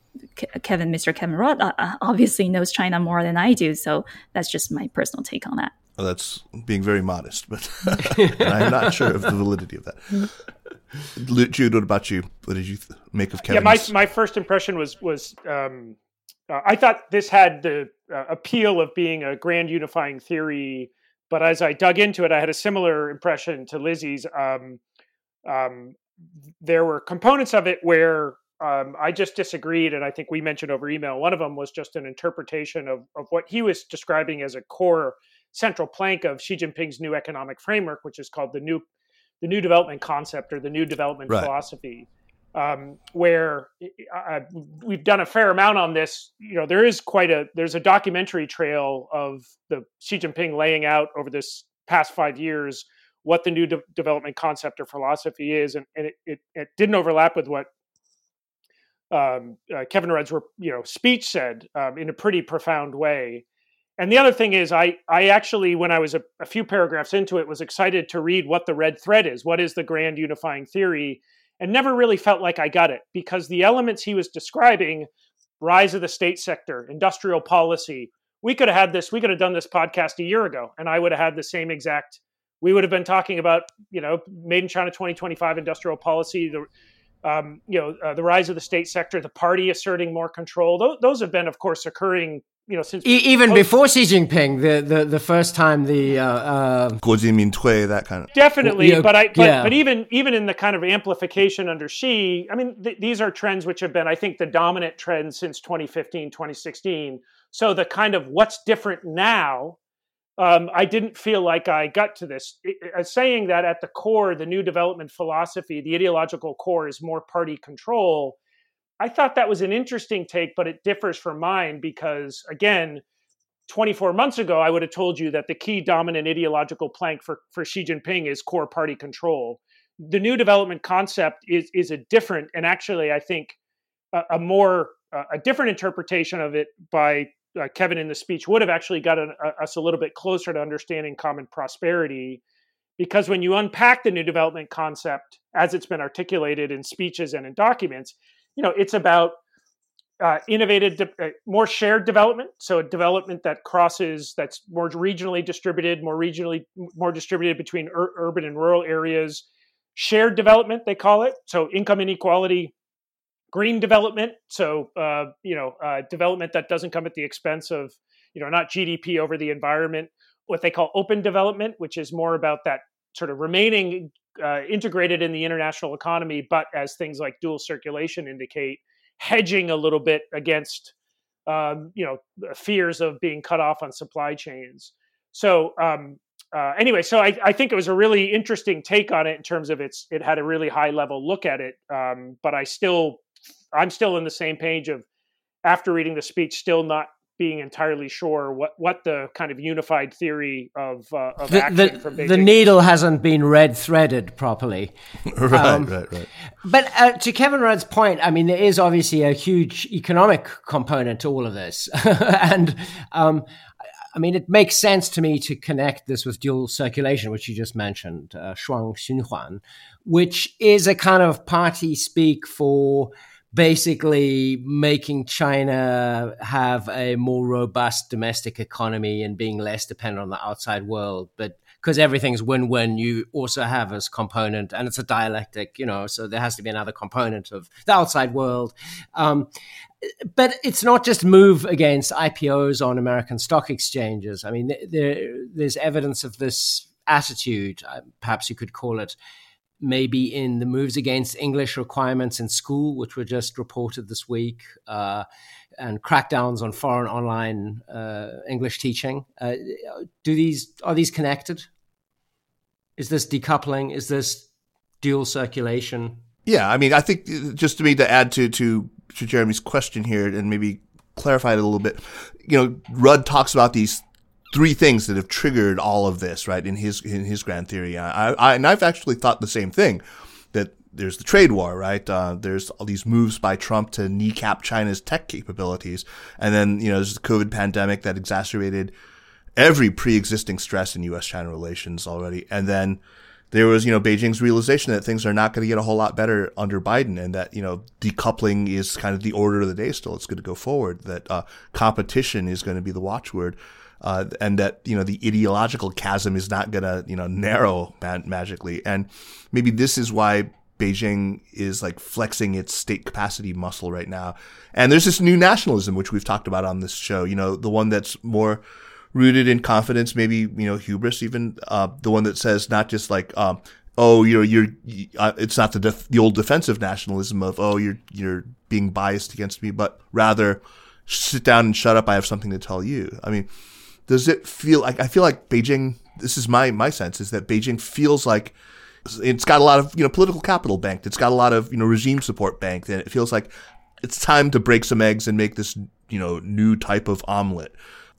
Kevin, Mr. Kevin uh, uh, obviously knows China more than I do. So that's just my personal take on that. Well, that's being very modest, but I'm not sure of the validity of that. Jude, what about you? What did you th- make of Kevin? Yeah, my my first impression was was um, uh, I thought this had the uh, appeal of being a grand unifying theory, but as I dug into it, I had a similar impression to Lizzi's. Um, um, there were components of it where um, I just disagreed, and I think we mentioned over email. One of them was just an interpretation of of what he was describing as a core central plank of Xi Jinping's new economic framework, which is called the new the new development concept or the new development right. philosophy. Um, where uh, we've done a fair amount on this. You know, there is quite a there's a documentary trail of the Xi Jinping laying out over this past five years what the new de- development concept or philosophy is, and, and it, it, it, didn't overlap with what um, uh, Kevin Rudd's you know speech said um, in a pretty profound way and the other thing is i i actually when i was a, a, few paragraphs into it was excited to read what the red thread is. What is the grand unifying theory? And never really felt like i got it because the elements he was describing rise of the state sector industrial policy we could have had this we could have done this podcast a year ago and i would have had the same exact we would have been talking about you know made in china 2025 industrial policy the um, you know uh, the rise of the state sector the party asserting more control. Those, those have been of course occurring you know, since e- even post- before Xi Jinping, the, the, the first time the uh, uh, that kind of definitely, yeah, but I but, yeah. but even even in the kind of amplification under Xi, I mean, th- these are trends which have been, I think, the dominant trend since 2015, 2016. So the kind of what's different now, um, I didn't feel like I got to this. It, it, saying that at the core, the new development philosophy, the ideological core, is more party control I thought that was an interesting take, but it differs from mine because, again, 24 months ago, I would have told you that the key dominant ideological plank for, for Xi Jinping is core party control. The new development concept is, is a different, and actually, I think a, a more, a different interpretation of it by uh, Kevin in the speech would have actually gotten us a little bit closer to understanding common prosperity. Because when you unpack the new development concept as it's been articulated in speeches and in documents, you know, it's about uh, innovative, de- uh, more shared development. So a development that crosses, that's more regionally distributed, more regionally, more distributed between ur- urban and rural areas. Shared development, they call it. So income inequality, green development. So uh, you know, uh, development that doesn't come at the expense of, you know, not GDP over the environment. What they call open development, which is more about that sort of remaining uh, integrated in the international economy, but as things like dual circulation indicate, hedging a little bit against um, you know fears of being cut off on supply chains. So um, uh, anyway, so I, I, think it was a really interesting take on it in terms of its it had a really high level look at it. Um, but I still I'm still in the same page of after reading the speech, still not being entirely sure what, what the kind of unified theory of, uh, of the, action the, from Beijing. The needle hasn't been red threaded properly. right, um, right, right. But uh, to Kevin Rudd's point, I mean, there is obviously a huge economic component to all of this. and um, I mean, it makes sense to me to connect this with dual circulation, which you just mentioned, uh, Shuang Xunhuan, which is a kind of party speak for basically making China have a more robust domestic economy and being less dependent on the outside world. But because everything's win-win, you also have this component, and it's a dialectic, you know. So there has to be another component of the outside world. Um, but it's not just move against IPOs on American stock exchanges. I mean, there, there's evidence of this attitude, uh, perhaps you could call it, maybe in the moves against English requirements in school, which were just reported this week, uh, and crackdowns on foreign online uh, English teaching. Uh, do these are these connected? Is this decoupling? Is this dual circulation? Yeah, I mean, I think uh, just to me to add to to to Jeremy's question here and maybe clarify it a little bit. You know, Rudd talks about these three things that have triggered all of this, right? In his in his grand theory, I, I and I've actually thought the same thing that there's the trade war, right? Uh, there's all these moves by Trump to kneecap China's tech capabilities, and then you know there's the COVID pandemic that exacerbated every pre-existing stress in U.S.-China relations already, and then there was, you know, Beijing's realization that things are not going to get a whole lot better under Biden and that, you know, decoupling is kind of the order of the day still. It's going to go forward, that uh, competition is going to be the watchword. Uh, and that, you know, the ideological chasm is not to, you know, narrow magically. And maybe this is why Beijing is like flexing its state capacity muscle right now. And there's this new nationalism, which we've talked about on this show, you know, the one that's more rooted in confidence, maybe you know hubris, even uh, the one that says not just like um, oh you know you're uh, it's not the def- the old defensive nationalism of oh you're you're being biased against me, but rather sit down and shut up. I have something to tell you. I mean, does it feel like I feel like Beijing? This is my my sense is that Beijing feels like it's got a lot of you know political capital banked. It's got a lot of you know regime support banked, and it feels like it's time to break some eggs and make this you know new type of omelet.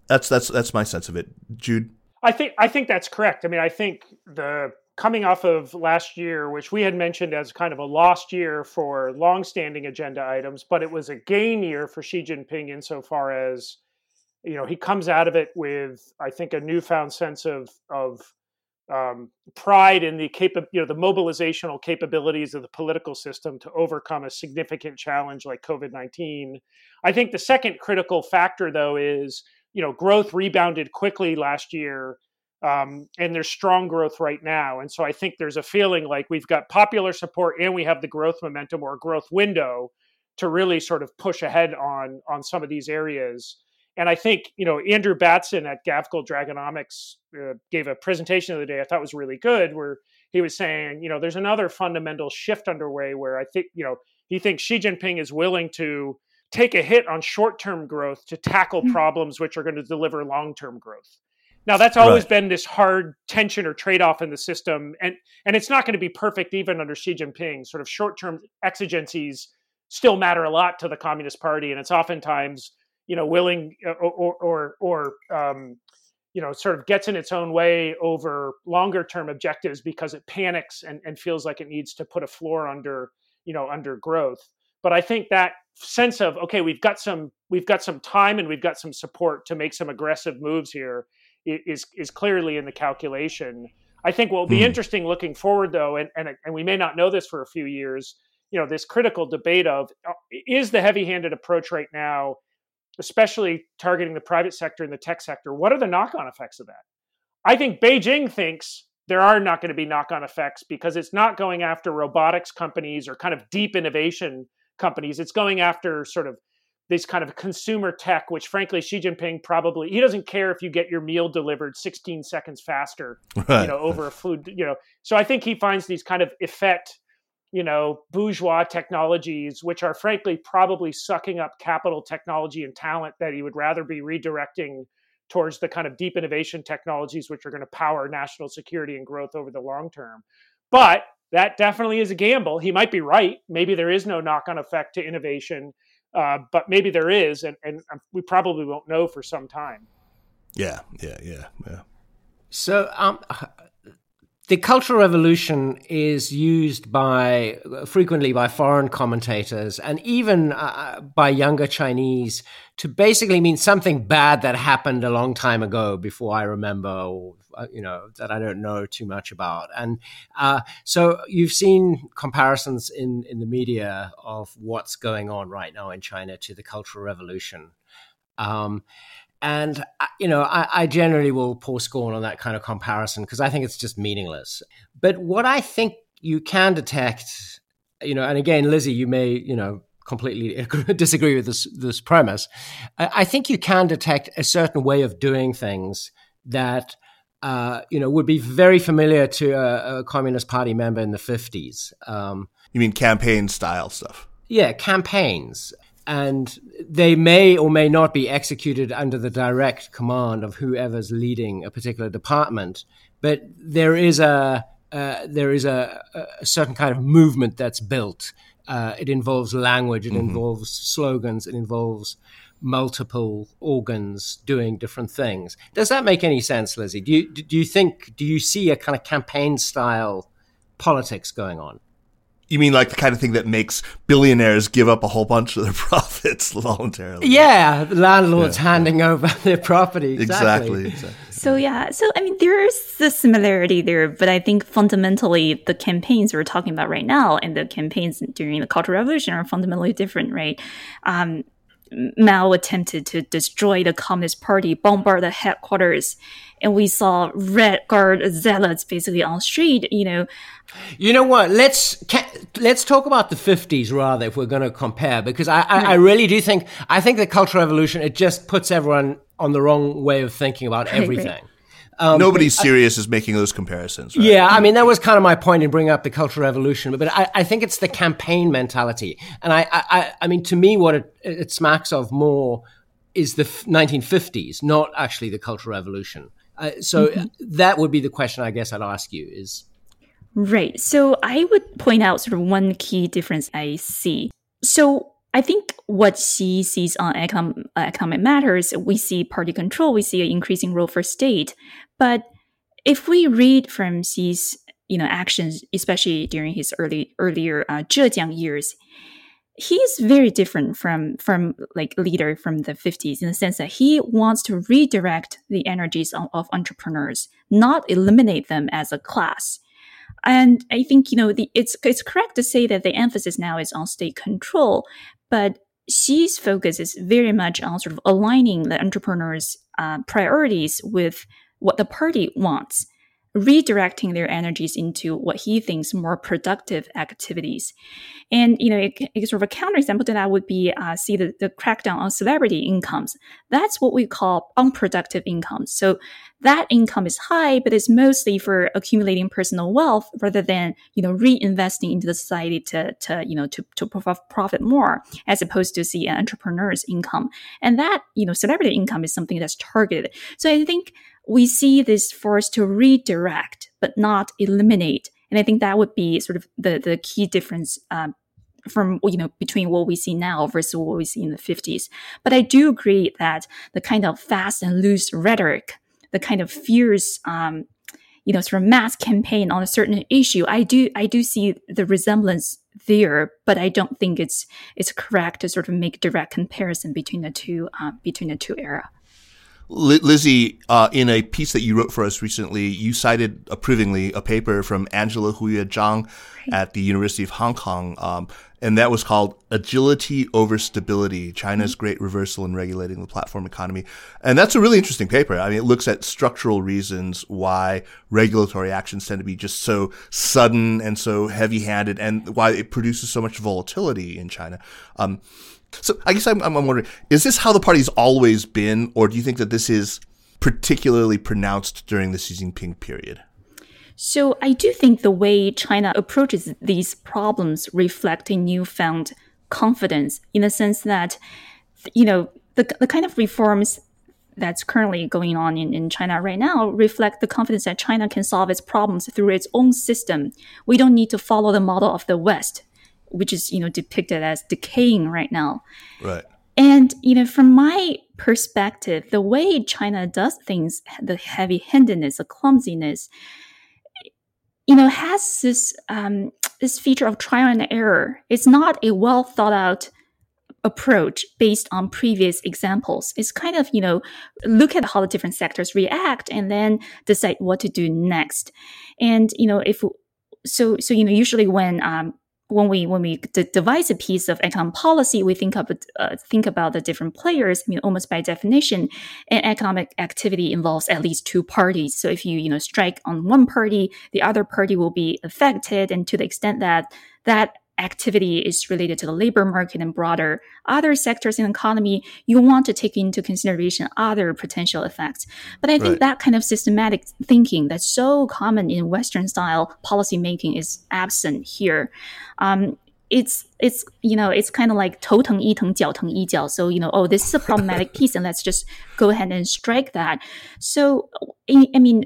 That's that's that's my sense of it, Jude. I think I think that's correct. I mean, I think the coming off of last year, which we had mentioned as kind of a lost year for long-standing agenda items, but it was a gain year for Xi Jinping insofar as you know he comes out of it with I think a newfound sense of of um, pride in the capa- you know the mobilizational capabilities of the political system to overcome a significant challenge like COVID nineteen. I think the second critical factor though is you know growth rebounded quickly last year um, and there's strong growth right now and so i think there's a feeling like we've got popular support and we have the growth momentum or growth window to really sort of push ahead on on some of these areas and i think you know andrew batson at gavekal dragonomics uh, gave a presentation the other day i thought was really good where he was saying you know there's another fundamental shift underway where i think you know he thinks xi jinping is willing to take a hit on short term growth to tackle mm-hmm. problems which are going to deliver long term growth. Now that's always right. been this hard tension or trade off in the system, and and it's not going to be perfect even under Xi Jinping. Sort of short term exigencies still matter a lot to the Communist Party, and it's oftentimes you know willing uh, or or or, um, you know sort of gets in its own way over longer term objectives because it panics and, and feels like it needs to put a floor under you know under growth. But I think that sense of okay, we've got some we've got some time and we've got some support to make some aggressive moves here is is clearly in the calculation. I think what will be mm. interesting looking forward though, and, and and we may not know this for a few years, you know, this critical debate of uh, is the heavy-handed approach right now, especially targeting the private sector and the tech sector, what are the knock-on effects of that? I think Beijing thinks there are not going to be knock-on effects because it's not going after robotics companies or kind of deep innovation companies. It's going after sort of this kind of consumer tech, which frankly Xi Jinping probably he doesn't care if you get your meal delivered 16 seconds faster, right. you know, over a food, you know. So I think he finds these kind of effect, you know, bourgeois technologies, which are frankly probably sucking up capital, technology, and talent that he would rather be redirecting towards the kind of deep innovation technologies which are going to power national security and growth over the long term. But that definitely is a gamble. He might be right. Maybe there is no knock on effect to innovation, uh, but maybe there is, and, and um, we probably won't know for some time. Yeah, yeah, yeah, yeah. So, um, the Cultural Revolution is used by frequently by foreign commentators and even uh, by younger Chinese to basically mean something bad that happened a long time ago before I remember, or uh, you know that I don't know too much about. And uh, so you've seen comparisons in in the media of what's going on right now in China to the Cultural Revolution. Um, and, uh, you know, I, I generally will pour scorn on that kind of comparison because I think it's just meaningless. But what I think you can detect, you know, and again, Lizzi, you may, you know, completely disagree with this this premise. I, I, think you can detect a certain way of doing things that uh, you know would be very familiar to a, a, Communist Party member in the fifties. Um, you mean campaign style stuff? Yeah, campaigns and they may or may not be executed under the direct command of whoever's leading a particular department. But there is a uh, there is a, a, certain kind of movement that's built. Uh, it involves language, it mm-hmm. involves slogans, it involves multiple organs doing different things. Does that make any sense, Lizzi? Do you do you think do you see a kind of campaign style politics going on? You mean like the kind of thing that makes billionaires give up a whole bunch of their profits voluntarily? Yeah, landlords yeah, handing yeah. over their property. Exactly. exactly. So yeah, so I mean, there's a similarity there, but I think fundamentally the campaigns we're talking about right now and the campaigns during the Cultural Revolution are fundamentally different, right? Um, Mao attempted to destroy the Communist Party, bombard the headquarters, and we saw Red Guard zealots basically on street. You know, you know what? Let's let's talk about the fifties rather, if we're going to compare, because I, I, I, really do think I think the Cultural Revolution it just puts everyone on the wrong way of thinking about everything. Right, right. Um, Nobody's serious is making those comparisons. Right? Yeah, I mean that was kind of my point in bringing up the Cultural Revolution, but, but I, I, think it's the campaign mentality, and I, I, I mean to me what it, it smacks of more is the 1950s, not actually the Cultural Revolution. Uh, so mm-hmm. that would be the question I guess I'd ask you is. Right. So I would point out sort of one key difference I see. So I think what Xi sees on economic, economic matters, we see party control, we see an increasing role for state, but if we read from Xi's you know actions, especially during his early earlier uh, Zhejiang years, he's very different from from like leader from the 50s in the sense that he wants to redirect the energies of, of entrepreneurs, not eliminate them as a class. And I think you know the, it's it's correct to say that the emphasis now is on state control, but Xi's focus is very much on sort of aligning the entrepreneurs' uh, priorities with what the party wants, redirecting their energies into what he thinks more productive activities. And, you know, it, sort of a counterexample to that would be, uh, see the, the crackdown on celebrity incomes. That's what we call unproductive incomes. So that income is high, but it's mostly for accumulating personal wealth rather than, you know, reinvesting into the society to, to, you know, to, to profit more as opposed to see an entrepreneur's income. And that, you know, celebrity income is something that's targeted. So I think we see this force to redirect, but not eliminate. And I think that would be sort of the, the key difference um, from you know between what we see now versus what we see in the 50s. But I do agree that the kind of fast and loose rhetoric, the kind of fierce um, you know sort of mass campaign on a certain issue, I do I do see the resemblance there, but I don't think it's it's correct to sort of make direct comparison between the two uh, between the two era. Lizzi, uh, in a piece that you wrote for us recently, you cited approvingly a paper from Angela Huyue Zhang at the University of Hong Kong, um, and that was called Agility Over Stability China's mm-hmm. Great Reversal in Regulating the Platform Economy. And that's a really interesting paper. I mean, it looks at structural reasons why regulatory actions tend to be just so sudden and so heavy handed, and why it produces so much volatility in China. Um, so I guess I'm, I'm wondering, is this how the party's always been, or do you think that this is particularly pronounced during the Xi Jinping period? So I do think the way China approaches these problems reflect a newfound confidence in the sense that, you know, the, the kind of reforms that's currently going on in, in China right now reflect the confidence that China can solve its problems through its own system. We don't need to follow the model of the West which is you know depicted as decaying right now. Right. And you know, from my perspective, the way China does things, the heavy-handedness, the clumsiness, you know, has this um, this feature of trial and error. It's not a well thought out approach based on previous examples. It's kind of, you know, look at how the different sectors react and then decide what to do next. And, you know, if so, so, you know, usually when, um, when we when we d- devise a piece of economic policy, we think of uh, think about the different players. I mean, almost by definition, an economic activity involves at least two parties. So if you you know strike on one party, the other party will be affected, and to the extent that that activity is related to the labor market and broader other sectors in the economy, you want to take into consideration other potential effects. But I think right. that kind of systematic thinking that's so common in Western style policy making is absent here. Um, it's it's you know it's kind of like 头疼一疼脚疼一脚 so you know oh this is a problematic piece and let's just go ahead and strike that so i mean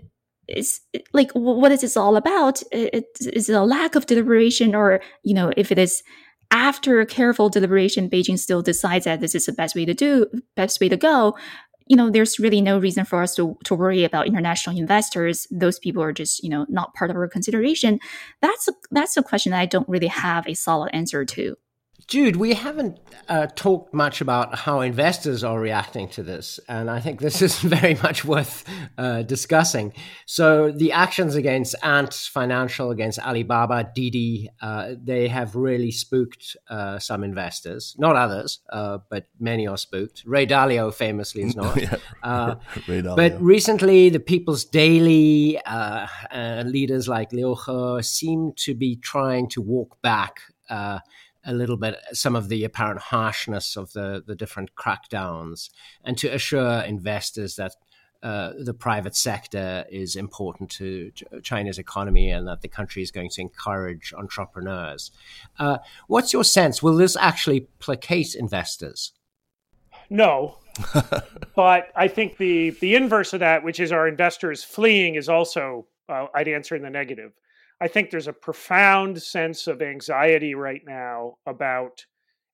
is like what is this all about? Is it a lack of deliberation, or you know, if it is after careful deliberation, Beijing still decides that this is the best way to do, best way to go. You know, there's really no reason for us to, to worry about international investors. Those people are just, you know, not part of our consideration. That's a, that's a question that I don't really have a solid answer to. Jude, we haven't uh, talked much about how investors are reacting to this, and I think this is very much worth uh, discussing. So, the actions against Ant Financial, against Alibaba, Didi, uh, they have really spooked uh, some investors, not others, uh, but many are spooked. Ray Dalio famously is not. yeah. Uh, Ray Dalio. But recently, the People's Daily leaders like Liu He seem to be trying to walk back a little bit some of the apparent harshness of the, the different crackdowns and to assure investors that uh, the private sector is important to China's economy and that the country is going to encourage entrepreneurs. Uh, what's your sense? Will this actually placate investors? No. but I think the, the inverse of that, which is our investors fleeing, is also, uh, I'd answer in the negative. I think there's a profound sense of anxiety right now about,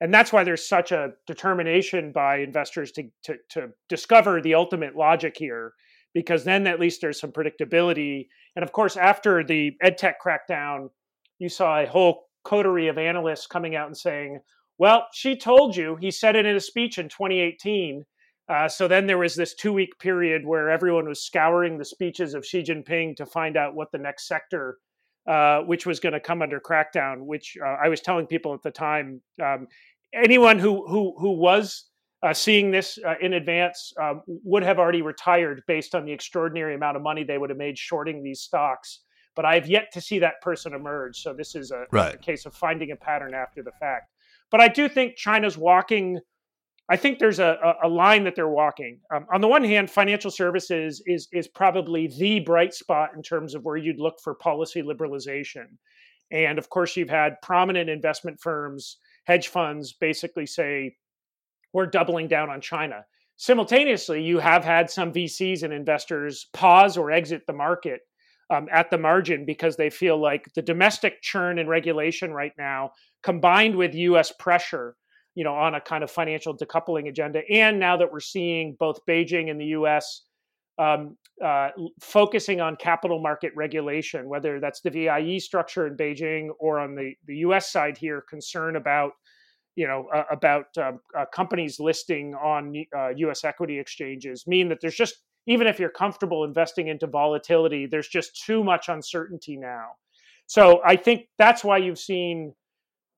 and that's why there's such a determination by investors to, to, to discover the ultimate logic here, because then at least there's some predictability. And of course, after the edtech crackdown, you saw a whole coterie of analysts coming out and saying, well, Xi told you, he said it in a speech in 2018. Uh, so then there was this two week period where everyone was scouring the speeches of Xi Jinping to find out what the next sector uh, which was going to come under crackdown. Which uh, I was telling people at the time, um, anyone who who who was uh, seeing this uh, in advance um, would have already retired based on the extraordinary amount of money they would have made shorting these stocks. But I have yet to see that person emerge. So this is a, right. a case of finding a pattern after the fact. But I do think China's walking I think there's a, a line that they're walking. Um, on the one hand, financial services is is probably the bright spot in terms of where you'd look for policy liberalization. And of course, you've had prominent investment firms, hedge funds, basically say we're doubling down on China. Simultaneously, you have had some VCs and investors pause or exit the market um, at the margin because they feel like the domestic churn and regulation right now, combined with U.S. pressure you know, on a kind of financial decoupling agenda. And now that we're seeing both Beijing and the U.S. Um, uh, focusing on capital market regulation, whether that's the VIE structure in Beijing or on the, the U.S. side here, concern about you know uh, about um, uh, companies listing on U.S. Uh, equity exchanges mean that there's just even if you're comfortable investing into volatility, there's just too much uncertainty now. So I think that's why you've seen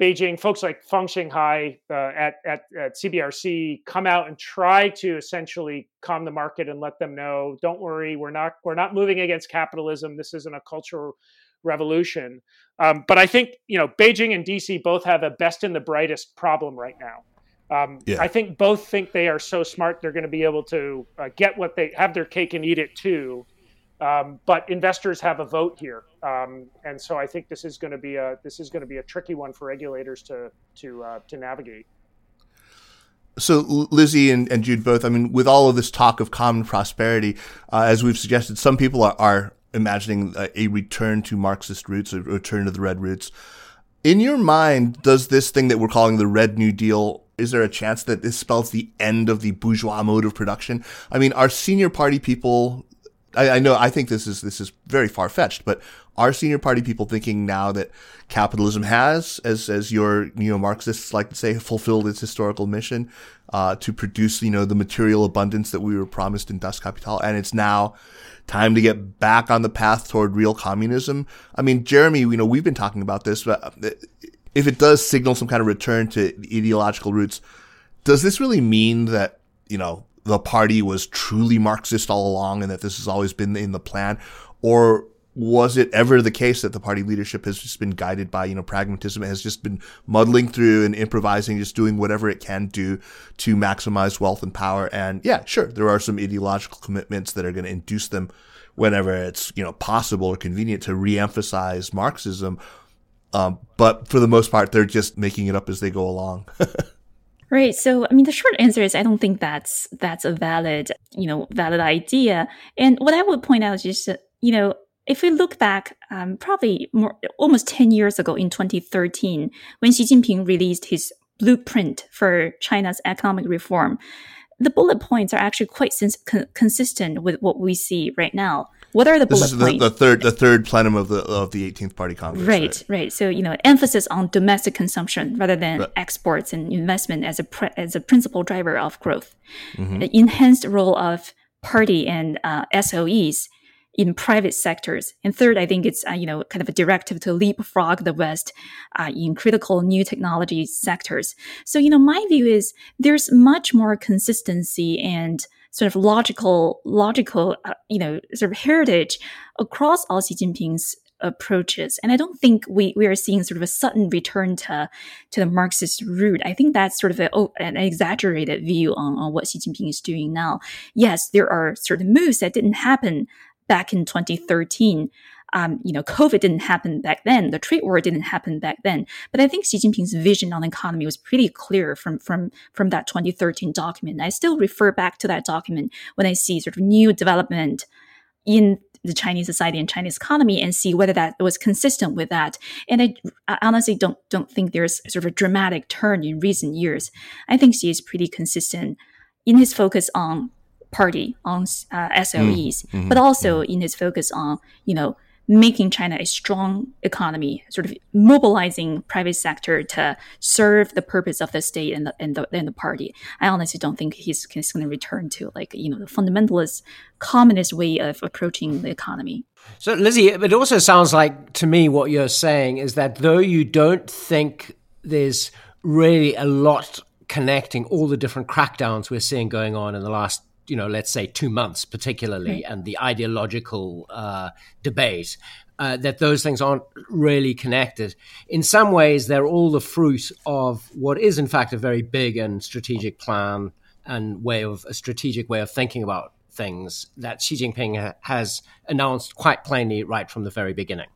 Beijing, folks like Fang Xinghai uh, at, at, at CBRC come out and try to essentially calm the market and let them know, don't worry, we're not we're not moving against capitalism. This isn't a cultural revolution. Um, but I think you know Beijing and DC both have a best and the brightest problem right now. Um, yeah. I think both think they are so smart they're going to be able to uh, get what they have their cake and eat it too. Um, but investors have a vote here, um, and so I think this is going to be a this is going to be a tricky one for regulators to to uh, to navigate. So Lizzi and, and, Jude both, I mean, with all of this talk of common prosperity, uh, as we've suggested, some people are, are imagining a, a, return to Marxist roots, a return to the red roots. In your mind, does this thing that we're calling the Red New Deal, is there a chance that this spells the end of the bourgeois mode of production? I mean, are senior party people I, I know I think this is this is very far fetched, but are senior party people thinking now that capitalism has, as as your neo Marxists like to say, fulfilled its historical mission uh, to produce you know the material abundance that we were promised in Das Kapital, and it's now time to get back on the path toward real communism. I mean, Jeremy, you know, we've been talking about this, but uh, if it does signal some kind of return to ideological roots, does this really mean that you know the party was truly Marxist all along and that this has always been in the plan? Or was it ever the case that the party leadership has just been guided by, you know, pragmatism, has just been muddling through and improvising, just doing whatever it can do to maximize wealth and power? And yeah, sure, there are some ideological commitments that are going to induce them whenever it's, you know, possible or convenient to reemphasize Marxism. Um, but for the most part, they're just making it up as they go along. Right. So, I mean, the short answer is I don't think that's that's a valid, you know, valid idea. And what I would point out is just, you know, if we look back, um, probably more, almost 10 years ago in 2013, when Xi Jinping released his blueprint for China's economic reform, the bullet points are actually quite consistent with what we see right now. What are the this bullet is the, points? the third the third plenum of the of the 18th Party Congress. Right, right, right. So you know, emphasis on domestic consumption rather than right. exports and investment as a pre- as a principal driver of growth. Mm-hmm. The enhanced role of party and uh, SOEs in private sectors. And third, I think it's uh, you know kind of a directive to leapfrog the West uh, in critical new technology sectors. So you know, my view is there's much more consistency and sort of logical, logical, uh, you know, sort of heritage across all Xi Jinping's approaches. And I don't think we, we are seeing sort of a sudden return to, to the Marxist route. I think that's sort of a, oh, an exaggerated view on, on what Xi Jinping is doing now. Yes, there are certain moves that didn't happen back in 2013 um, you know, COVID didn't happen back then. The trade war didn't happen back then. But I think Xi Jinping's vision on the economy was pretty clear from from from that 2013 document. I still refer back to that document when I see sort of new development in the Chinese society and Chinese economy and see whether that was consistent with that. And I, I, honestly don't don't think there's sort of a dramatic turn in recent years. I think Xi is pretty consistent in his focus on party on uh, SOEs, mm-hmm. but also mm-hmm. in his focus on you know making China a strong economy, sort of mobilizing private sector to serve the purpose of the state and the, and the, and the party. I honestly don't think he's, he's going to return to like, you know, the fundamentalist communist way of approaching the economy. So, Lizzi, it also sounds like to me what you're saying is that though you don't think there's really a lot connecting all the different crackdowns we're seeing going on in the last you know, let's say two months, particularly, right. and the ideological uh, debate, uh, that those things aren't really connected. In some ways, they're all the fruit of what is, in fact, a very big and strategic plan and way of a strategic way of thinking about things that Xi Jinping ha- has announced quite plainly right from the very beginning.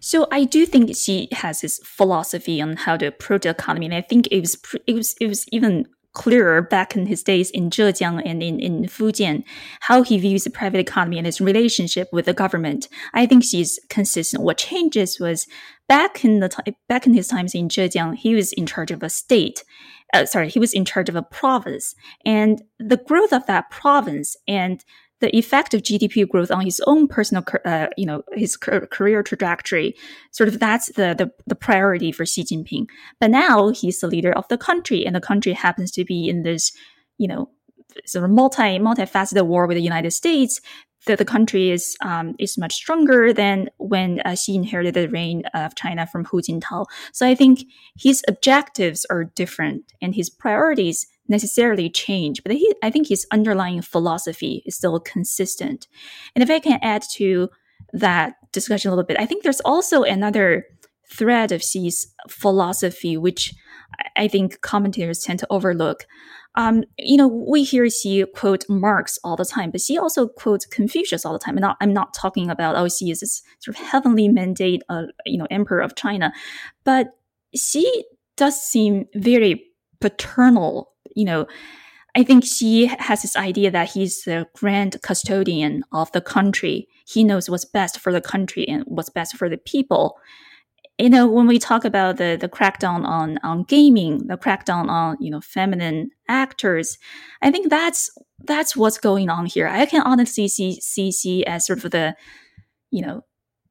So I do think Xi has his philosophy on how to approach the economy, and I think it was it was it was even clearer back in his days in Zhejiang and in, in Fujian, how he views the private economy and his relationship with the government. I think Xi's consistent. What changes was back in the back in his times in Zhejiang, he was in charge of a state. Uh, sorry, he was in charge of a province, and the growth of that province and the effect of GDP growth on his own personal, uh, you know, his career trajectory. Sort of that's the, the, the priority for Xi Jinping. But now he's the leader of the country, and the country happens to be in this, you know, sort of multi multifaceted war with the United States. That the country is um, is much stronger than when uh, Xi inherited the reign of China from Hu Jintao. So I think his objectives are different, and his priorities necessarily change, but he, I think his underlying philosophy is still consistent. And if I can add to that discussion a little bit, I think there's also another thread of Xi's philosophy, which I think commentators tend to overlook. Um, you know, we hear Xi quote Marx all the time, but Xi also quotes Confucius all the time. And I'm not talking about, oh, Xi is this sort of heavenly mandate, uh, you know, emperor of China. But Xi does seem very paternal you know, I think Xi has this idea that he's the grand custodian of the country. He knows what's best for the country and what's best for the people. you know, when we talk about the the crackdown on on gaming, the crackdown on you know feminine actors, I think that's that's what's going on here. I can honestly see Xi as sort of the you know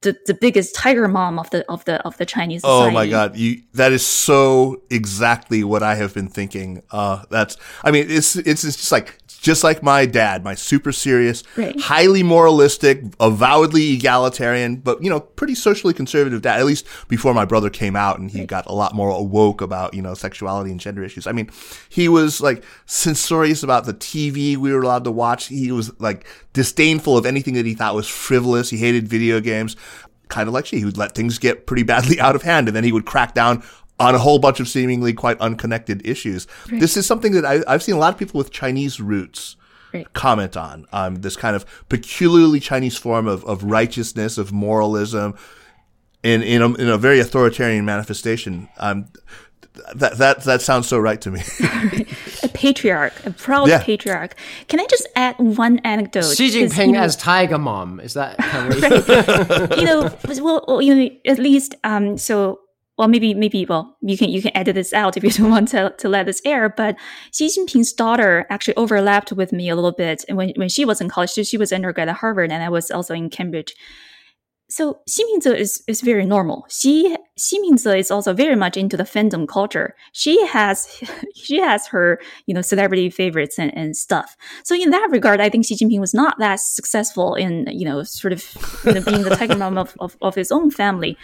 the, the biggest tiger mom of the of the of the Chinese society. Oh my god, you that is so exactly what I have been thinking. Uh that's I mean it's it's, it's just like just like my dad, my super serious, Right. highly moralistic, avowedly egalitarian, but you know, pretty socially conservative dad. At least before my brother came out and he got a lot more awoke about you know sexuality and gender issues. I mean, he was like censorious about the TV we were allowed to watch. He was like disdainful of anything that he thought was frivolous. He hated video games. Kind of like Xi, he would let things get pretty badly out of hand, and then he would crack down on a whole bunch of seemingly quite unconnected issues. This is something that I, I've seen a lot of people with Chinese roots Right. comment on. Um, this kind of peculiarly Chinese form of, of righteousness, of moralism, in in a, in a very authoritarian manifestation. Um, that that that sounds so right to me. a patriarch, a proud Yeah. patriarch. Can I just add one anecdote? Xi 'Cause, you Jinping know- as Tiger Mom. Is that can we, you know, well, well, you know, at least, um, so, well, maybe, maybe, well, you can, you can edit this out if you don't want to, to let this air, but Xi Jinping's daughter actually overlapped with me a little bit. And when, when she was in college, she, she was undergrad at Harvard and I was also in Cambridge. So Xi Mingze is, is very normal. Xi, Xi Mingze is also very much into the fandom culture. She has, she has her, you know, celebrity favorites and, and stuff. So in that regard, I think Xi Jinping was not that successful in, you know, sort of you know, being the tiger mom of, of, of his own family.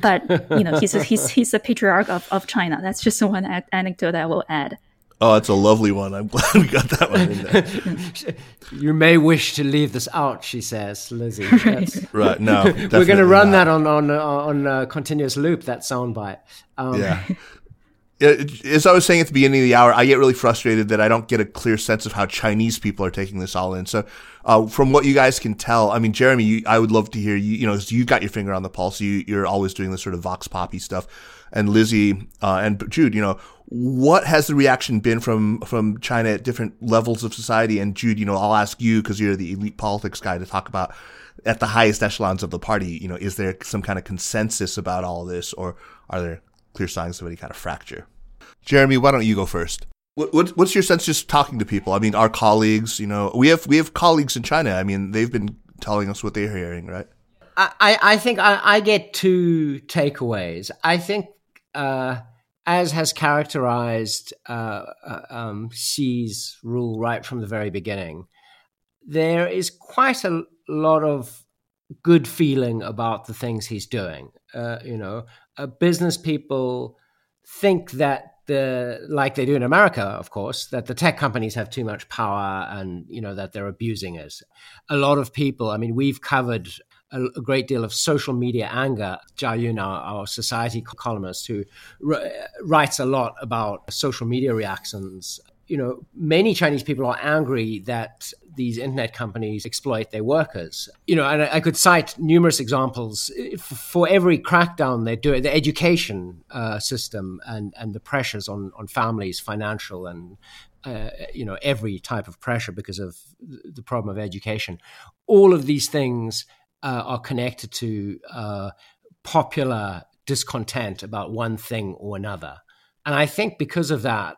But, you know, he's a, he's, he's the patriarch of, of China. That's just one anecdote I will add. Oh, it's a lovely one. I'm glad we got that one in there. you may wish to leave this out, she says, Lizzi. That's- Right? No, We're going to run not. that on on uh, on uh, continuous loop. That soundbite. Um, Yeah. As I was saying at the beginning of the hour, I get really frustrated that I don't get a clear sense of how Chinese people are taking this all in. So, uh, from what you guys can tell, I mean, Jeremy, you, I would love to hear you. You know, you've got your finger on the pulse. You, you're always doing this sort of vox poppy stuff. And Lizzi uh, and Jude, you know, what has the reaction been from from China at different levels of society? And Jude, you know, I'll ask you because you're the elite politics guy to talk about at the highest echelons of the party. You know, is there some kind of consensus about all this, or are there clear signs of any kind of fracture? Jeremy, why don't you go first? What, what, what's your sense just talking to people? I mean, our colleagues, you know, we have we have colleagues in China. I mean, they've been telling us what they're hearing, right? I, I I think I, I get two takeaways. I think, uh, as has characterized uh, uh, um, Xi's rule right from the very beginning, there is quite a lot of good feeling about the things he's doing. Uh, you know, uh, business people think that the like they do in America, of course, that the tech companies have too much power and you know that they're abusing us. A lot of people, I mean, we've covered a, a great deal of social media anger. Jia Yun, our, our society columnist, who r- writes a lot about social media reactions. You know, many Chinese people are angry that these internet companies exploit their workers. You know, and I, I could cite numerous examples for every crackdown they do. The education uh, system and and the pressures on on families, financial and uh, you know every type of pressure because of the problem of education. All of these things uh, are connected to uh, popular discontent about one thing or another, and I think because of that,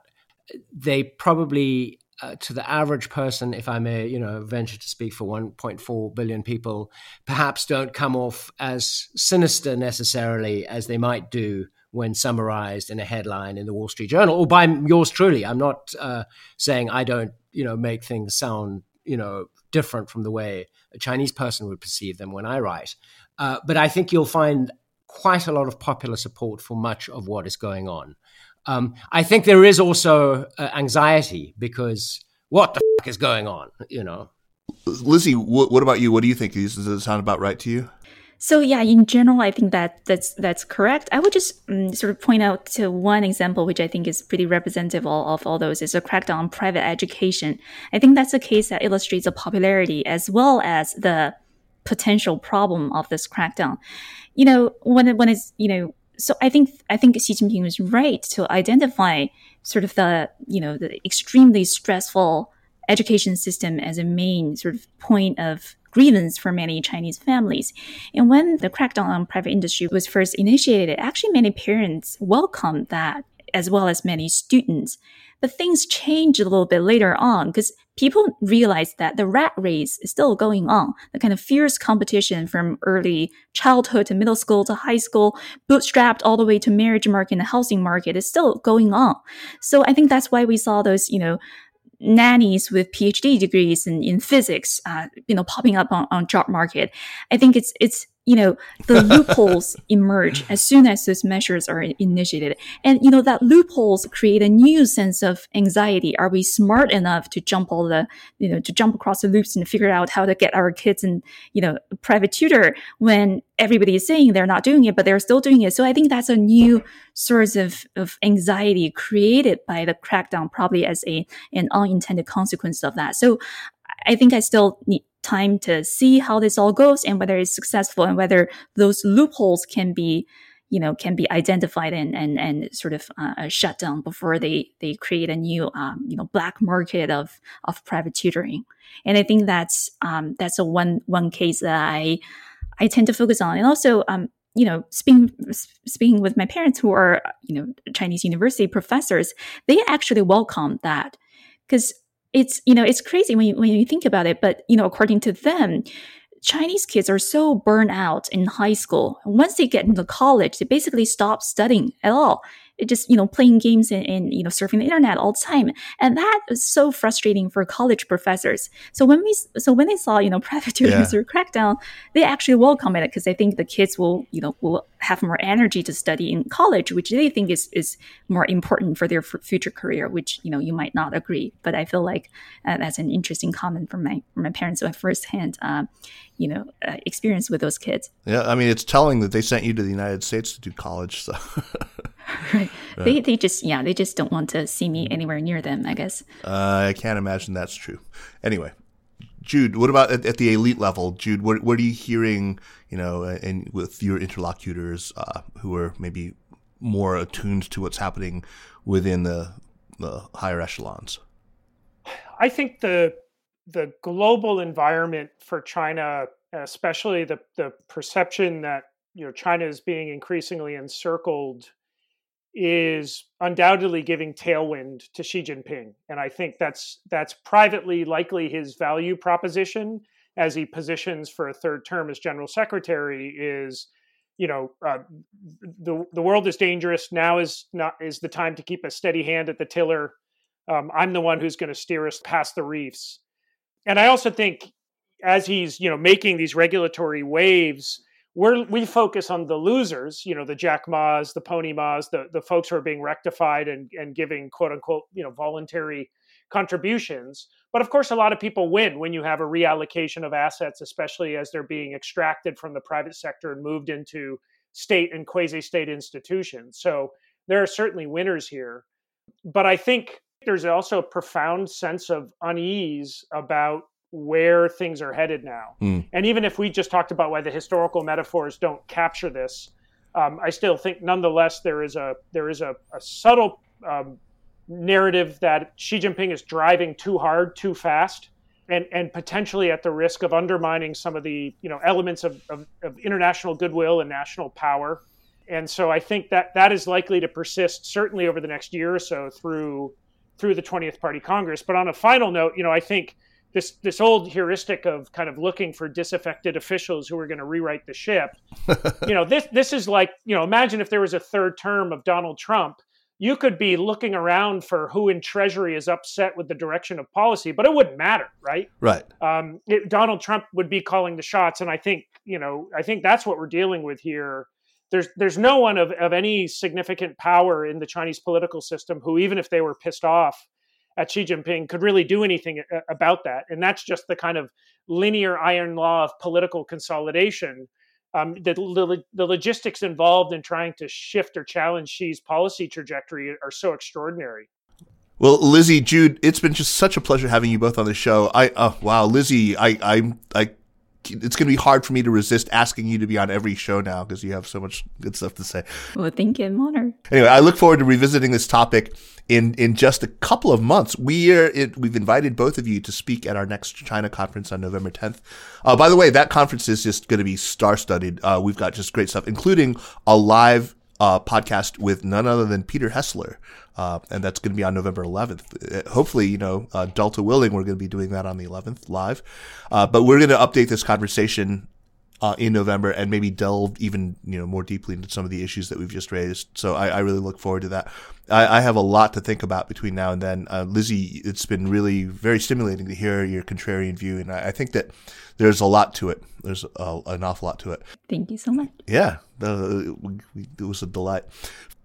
they probably uh, to the average person, if I may, you know, venture to speak for 1.4 billion people, perhaps don't come off as sinister necessarily as they might do when summarized in a headline in the Wall Street Journal or by yours truly. I'm not uh, saying I don't, you know, make things sound, you know, different from the way a Chinese person would perceive them when I write. Uh, but I think you'll find quite a lot of popular support for much of what is going on. Um, I think there is also uh, anxiety because what the fuck is going on? You know. Lizzi, what, what about you? What do you think? Does it sound about right to you? So yeah, in general, I think that that's that's correct. I would just um, sort of point out to one example, which I think is pretty representative of, of all those, is a crackdown on private education. I think that's a case that illustrates the popularity as well as the potential problem of this crackdown. You know, when it, when it's you know, so I think I think Xi Jinping was right to identify sort of the you know the extremely stressful education system as a main sort of point of grievance for many Chinese families. And when the crackdown on private industry was first initiated, actually many parents welcomed that as well as many students. But things changed a little bit later on because people realized that the rat race is still going on. The kind of fierce competition from early childhood to middle school to high school, bootstrapped all the way to marriage market and housing market is still going on. So I think that's why we saw those, you know, nannies with PhD degrees in, in physics, uh, you know, popping up on, on job market. I think it's it's you know, the loopholes emerge as soon as those measures are initiated. And, you know, that loopholes create a new sense of anxiety. Are we smart enough to jump all the, you know, to jump across the loops and figure out how to get our kids in, you know, private tutor when everybody is saying they're not doing it, but they're still doing it. So I think that's a new source of, of anxiety created by the crackdown, probably as a, an unintended consequence of that. So I think I still need time to see how this all goes and whether it's successful and whether those loopholes can be you know can be identified and and, and sort of uh, shut down before they they create a new um, you know black market of of private tutoring. And i think that's um, that's a one one case that i i tend to focus on. And also um, you know, speaking speaking with my parents who are you know Chinese university professors, they actually welcome that. Because it's you know it's crazy when you, when you think about it but you know according to them chinese kids are so burned out in high school. Once they get into college they basically stop studying at all just you know playing games and, and, you know surfing the internet all the time. And that is so frustrating for college professors. So when we so when they saw you know private tutors yeah. crackdown they actually welcome it because they think the kids will you know will have more energy to study in college which they think is is more important for their f- future career which you know you might not agree. But i feel like uh, that's an interesting comment from my from my parents who have firsthand uh, you know uh, experience with those kids. Yeah i mean it's telling that they sent you to the united states to do college so right. right. They they just yeah they just don't want to see me anywhere near them. I guess. Uh, I can't imagine that's true. Anyway, Jude, what about at, at, the elite level? Jude, what what are you hearing? You know, and with your interlocutors uh, who are maybe more attuned to what's happening within the the higher echelons. I think the the global environment for China, especially the the perception that you know China is being increasingly encircled is undoubtedly giving tailwind to Xi Jinping, and I think that's that's privately likely his value proposition as he positions for a third term as general secretary is you know uh, the the world is dangerous. Now is not is the time to keep a steady hand at the tiller. Um, i'm the one who's going to steer us past the reefs. And i also think as he's you know making these regulatory waves we're we focus on the losers, you know, the Jack Ma's, the Pony Ma's, the the folks who are being rectified and and giving quote unquote, you know, voluntary contributions. But of course, a lot of people win when you have a reallocation of assets, especially as they're being extracted from the private sector and moved into state and quasi-state institutions. So there are certainly winners here. But I think there's also a profound sense of unease about where things are headed now. Mm. And even if we just talked about why the historical metaphors don't capture this, um, I still think nonetheless there is a there is a, a subtle um, narrative that Xi Jinping is driving too hard, too fast, and and potentially at the risk of undermining some of the you know elements of, of, of international goodwill and national power. And so I think that that is likely to persist certainly over the next year or so through through the 20th Party Congress. But on a final note, you know, I think this this old heuristic of kind of looking for disaffected officials who are going to rewrite the ship. you know, this this is like you know, imagine if there was a third term of Donald Trump. You could be looking around for who in Treasury is upset with the direction of policy, but it wouldn't matter, right? Right. Um, it, Donald Trump would be calling the shots, and I think you know, I think that's what we're dealing with here. There's there's no one of, of any significant power in the Chinese political system who, even if they were pissed off, at Xi Jinping could really do anything uh, about that. And that's just the kind of linear iron law of political consolidation. Um, the, the, the, logistics involved in trying to shift or challenge Xi's policy trajectory are so extraordinary. Well, Lizzi, Jude, it's been just such a pleasure having you both on the show. I, uh, wow, Lizzi, I, I, I it's going to be hard for me to resist asking you to be on every show now because you have so much good stuff to say. Well, thank you. I'm honored. Anyway, I look forward to revisiting this topic in in just a couple of months. We are it, we've invited both of you to speak at our next China conference on November 10th. Uh, by the way, that conference is just going to be star studded. Uh, we've got just great stuff, including a live uh, podcast with none other than Peter Hessler. Uh, and that's going to be on November 11th. Uh, hopefully, you know, uh, Delta willing, we're going to be doing that on the 11th live. Uh, but we're going to update this conversation uh, in November and maybe delve even you know more deeply into some of the issues that we've just raised. So I, I really look forward to that. I, I, have a lot to think about between now and then. Uh, Lizzi, it's been really very stimulating to hear your contrarian view, and I, I think that there's a lot to it. There's a, an awful lot to it. Thank you so much. Yeah, we, it was a delight.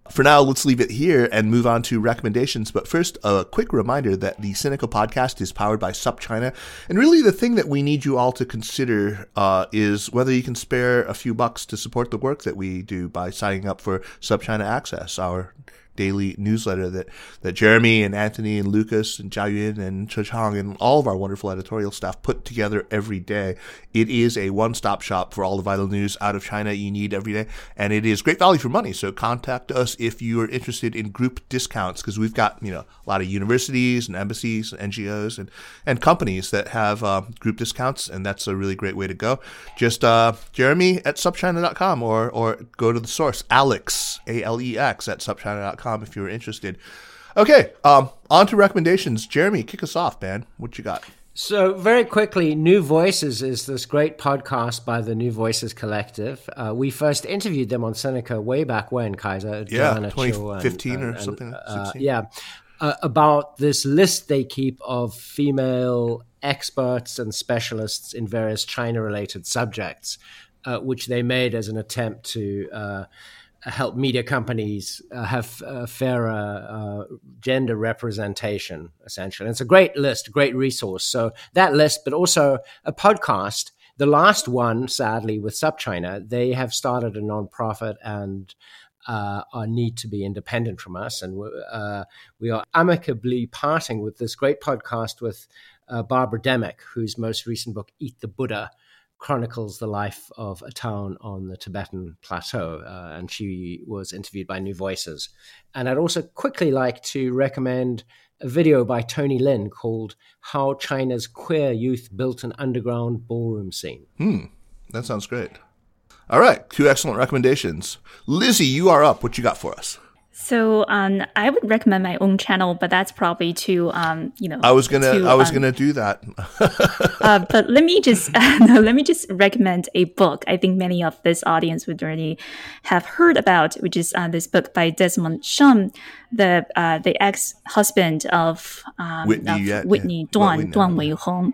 For now, let's leave it here and move on to recommendations. But first, a quick reminder that the Sinica podcast is powered by SupChina. And really, the thing that we need you all to consider uh, is whether you can spare a few bucks to support the work that we do by signing up for SupChina Access, our daily newsletter that, that Jeremy and Anthony and Lucas and Jia Yun and Che Chang and all of our wonderful editorial staff put together every day. It is a one-stop shop for all the vital news out of China you need every day, and it is great value for money. So contact us if you are interested in group discounts because we've got you know a lot of universities and embassies and NGOs and and companies that have uh, group discounts, and that's a really great way to go. Just uh, Jeremy at supchina.com or or go to the source Alex A L E X at if you're interested. Okay, um, on to recommendations. Jeremy, kick us off, man. What you got? So, very quickly, NüVoices is this great podcast by the NüVoices Collective. Uh, we first interviewed them on Sinica way back when, Kaiser. Yeah, 2015 and, or and, something. Uh, yeah, uh, about this list they keep of female experts and specialists in various China related subjects, uh, which they made as an attempt to uh, help media companies uh, have uh, fairer uh, gender representation, essentially. And it's a great list, great resource. So that list, but also a podcast. The last one, sadly, with SupChina, they have started a nonprofit and uh, are need to be independent from us, and uh, we are amicably parting with this great podcast with uh, Barbara Demick, whose most recent book, "Eat the Buddha," chronicles the life of a town on the Tibetan plateau, uh, and she was interviewed by NüVoices. And I'd also quickly like to recommend a video by Tony Lin called How China's Queer Youth Built an Underground Ballroom Scene. Hmm, that sounds great. All right, two excellent recommendations. Lizzi, you are up. What you got for us? So um, I would recommend my own channel, but that's probably too um, you know. I was gonna too, I was um, gonna do that. uh, but let me just no, let me just recommend a book. I think many of this audience would already have heard about, which is uh, this book by Desmond Shum, the uh, the ex husband of, um, Whitney, of Whitney yeah. Duan Duan Weihong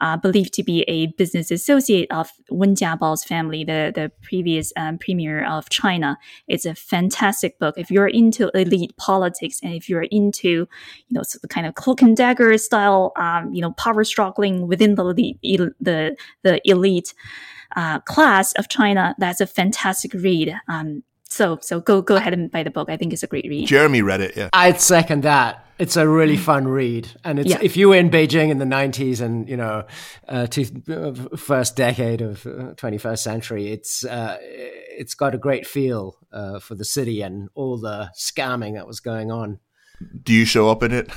uh, believed to be a business associate of Wen Jiabao's family, the, the previous um, premier of China. It's a fantastic book. If you're into elite politics and if you're into, you know, so the kind of cloak and dagger style, um, you know, power struggling within the elite, the, the elite uh, class of China, that's a fantastic read. Um, so so go go ahead and buy the book. I think it's a great read. Jeremy read it. Yeah, I'd second that. It's a really mm. fun read, and it's yeah. if you were in Beijing in the '90s and you know, uh, to, uh, first decade of uh, 21st century, it's uh, it's got a great feel uh, for the city and all the scamming that was going on. Do you show up in it?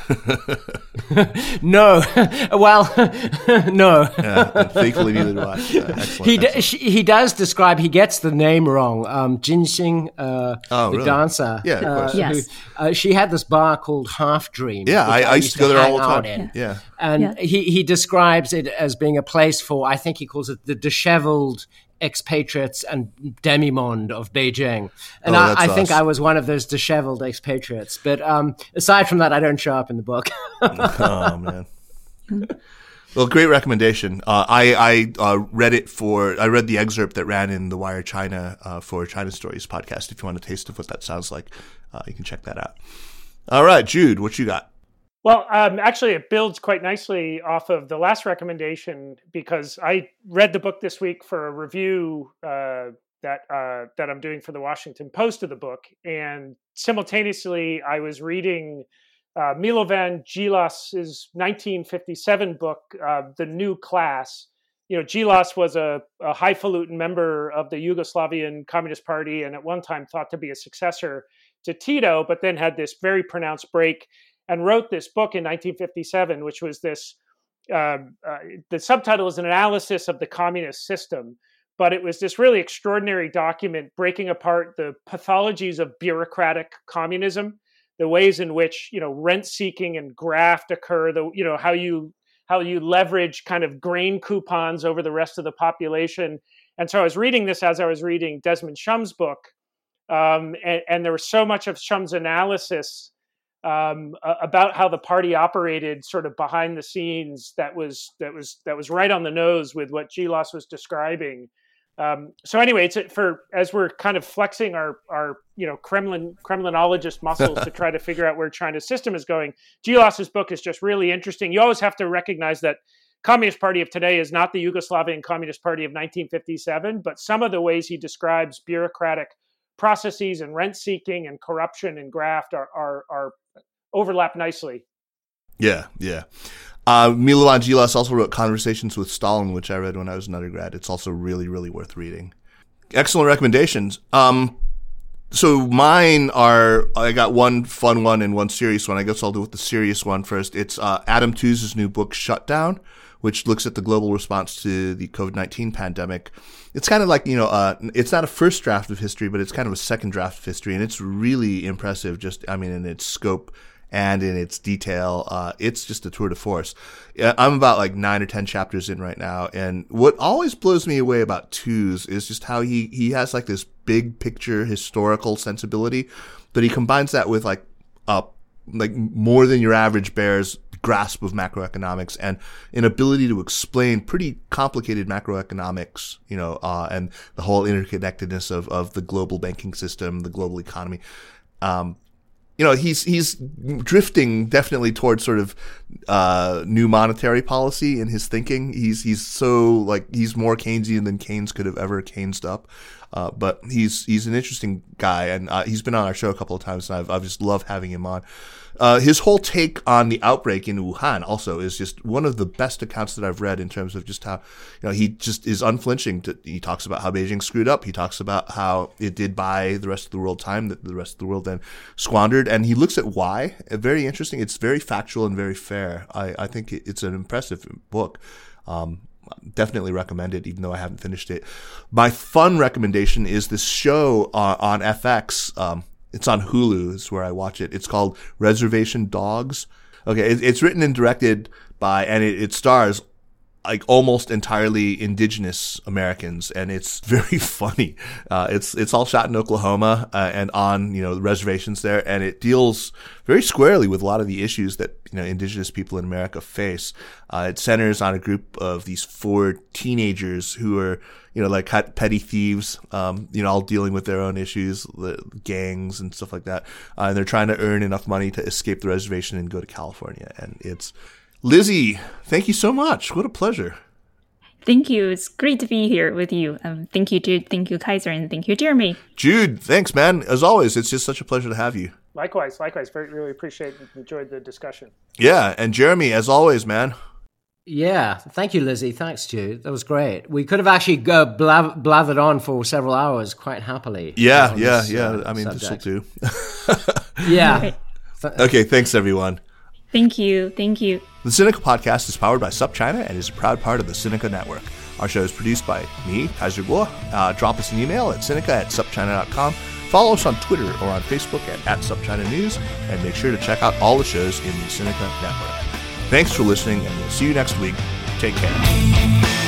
no. well, no. yeah, thankfully, neither do I. excellent, he, d- he does describe, he gets the name wrong. Um, Jin Xing, uh, oh, the really? dancer. Yeah, of uh, course. Uh, yes. Who, uh, she had this bar called Half Dream. Yeah, I, I, used to go there all the time. In. Yeah. And yeah. He, he describes it as being a place for, I think he calls it the disheveled expatriates and demimonde of Beijing. And oh, I, I, think us. I was one of those disheveled expatriates. But um, aside from that, I don't show up in the book. oh, man. Well, great recommendation. Uh, I I uh, read it for I read the excerpt that ran in the Wire China uh, for China Stories podcast. If you want a taste of what that sounds like, uh, you can check that out. All right, Jude, what you got? Well, um, actually, it builds quite nicely off of the last recommendation because I read the book this week for a review uh, that uh, that I'm doing for the Washington Post of the book, and simultaneously, I was reading uh, Milovan Djilas's 1957 book, uh, "The New Class," you know, Djilas was a, a highfalutin member of the Yugoslavian Communist Party and at one time thought to be a successor to Tito, but then had this very pronounced break and wrote this book in 1957, which was this. Um, uh, the subtitle is an analysis of the communist system, but it was this really extraordinary document breaking apart the pathologies of bureaucratic communism, the ways in which you know rent seeking and graft occur, the you know how you how you leverage kind of grain coupons over the rest of the population. And so I was reading this as I was reading Desmond Shum's book, um, and, and, there was so much of Shum's analysis um, about how the party operated, sort of behind the scenes, that was that was that was right on the nose with what Djilas was describing. Um, so anyway, it's for as we're kind of flexing our our you know Kremlin Kremlinologist muscles to try to figure out where China's system is going. Djilas's book is just really interesting. You always have to recognize that Communist Party of today is not the Yugoslavian Communist Party of 1957, but some of the ways he describes bureaucratic processes and rent seeking and corruption and graft are, are, are overlap nicely. Yeah, yeah. Uh, Milovan Djilas also wrote Conversations with Stalin, which I read when I was an undergrad. It's also really, really worth reading. Excellent recommendations. Um, so mine are I got one fun one and one serious one. I guess I'll do with the serious one first. It's uh, Adam Tooze's new book Shutdown, which looks at the global response to the COVID nineteen pandemic it's kind of like you know uh, it's not a first draft of history but it's kind of a second draft of history and it's really impressive just i mean in its scope and in its detail uh, it's just a tour de force i'm about like nine or ten chapters in right now and what always blows me away about Tooze is just how he he has like this big picture historical sensibility but he combines that with like uh like more than your average bears grasp of macroeconomics and an ability to explain pretty complicated macroeconomics, you know, uh, and the whole interconnectedness of, of the global banking system, the global economy. Um, you know, he's he's drifting definitely towards sort of uh, new monetary policy in his thinking. He's he's so like he's more Keynesian than Keynes could have ever Keynesed up. Uh, but he's he's an interesting guy, and uh, he's been on our show a couple of times, and I've I've just loved having him on. Uh, his whole take on the outbreak in Wuhan also is just one of the best accounts that I've read in terms of just how, you know, he just is unflinching. To, he talks about how Beijing screwed up. He talks about how it did buy the rest of the world time that the rest of the world then squandered. And he looks at why. Very interesting. It's very factual and very fair. I, I think it's an impressive book. Um, definitely recommend it, even though I haven't finished it. My fun recommendation is this show uh, on FX. Um, it's on Hulu. Is where I watch it. It's called Reservation Dogs. Okay, it, it's written and directed by, and it, it stars like almost entirely indigenous Americans, and it's very funny. Uh, it's it's all shot in Oklahoma uh, and on you know reservations there, and it deals very squarely with a lot of the issues that you know indigenous people in America face. Uh, it centers on a group of these four teenagers who are you know like petty thieves, um, you know all dealing with their own issues, the gangs and stuff like that, uh, and they're trying to earn enough money to escape the reservation and go to California, and it's Lizzi, thank you so much. What a pleasure. Thank you. It's great to be here with you. Um, thank you, Jude. Thank you, Kaiser. And thank you, Jeremy. Jude, thanks, man. As always, it's just such a pleasure to have you. Likewise, likewise. Very, really appreciate and enjoyed the discussion. Yeah. And Jeremy, as always, man. Yeah. Thank you, Lizzi. Thanks, Jude. That was great. We could have actually go blath- blathered on for several hours quite happily. Yeah. Yeah. This, yeah. Uh, I mean, this will do. yeah. okay. Thanks, everyone. Thank you. Thank you. The Sinica podcast is powered by SupChina and is a proud part of the Sinica Network. Our show is produced by me, Kaiser Kuo. Uh, drop us an email at sinica at supchina.com. Follow us on Twitter or on Facebook at, at SupChina News, and make sure to check out all the shows in the Sinica Network. Thanks for listening, and we'll see you next week. Take care.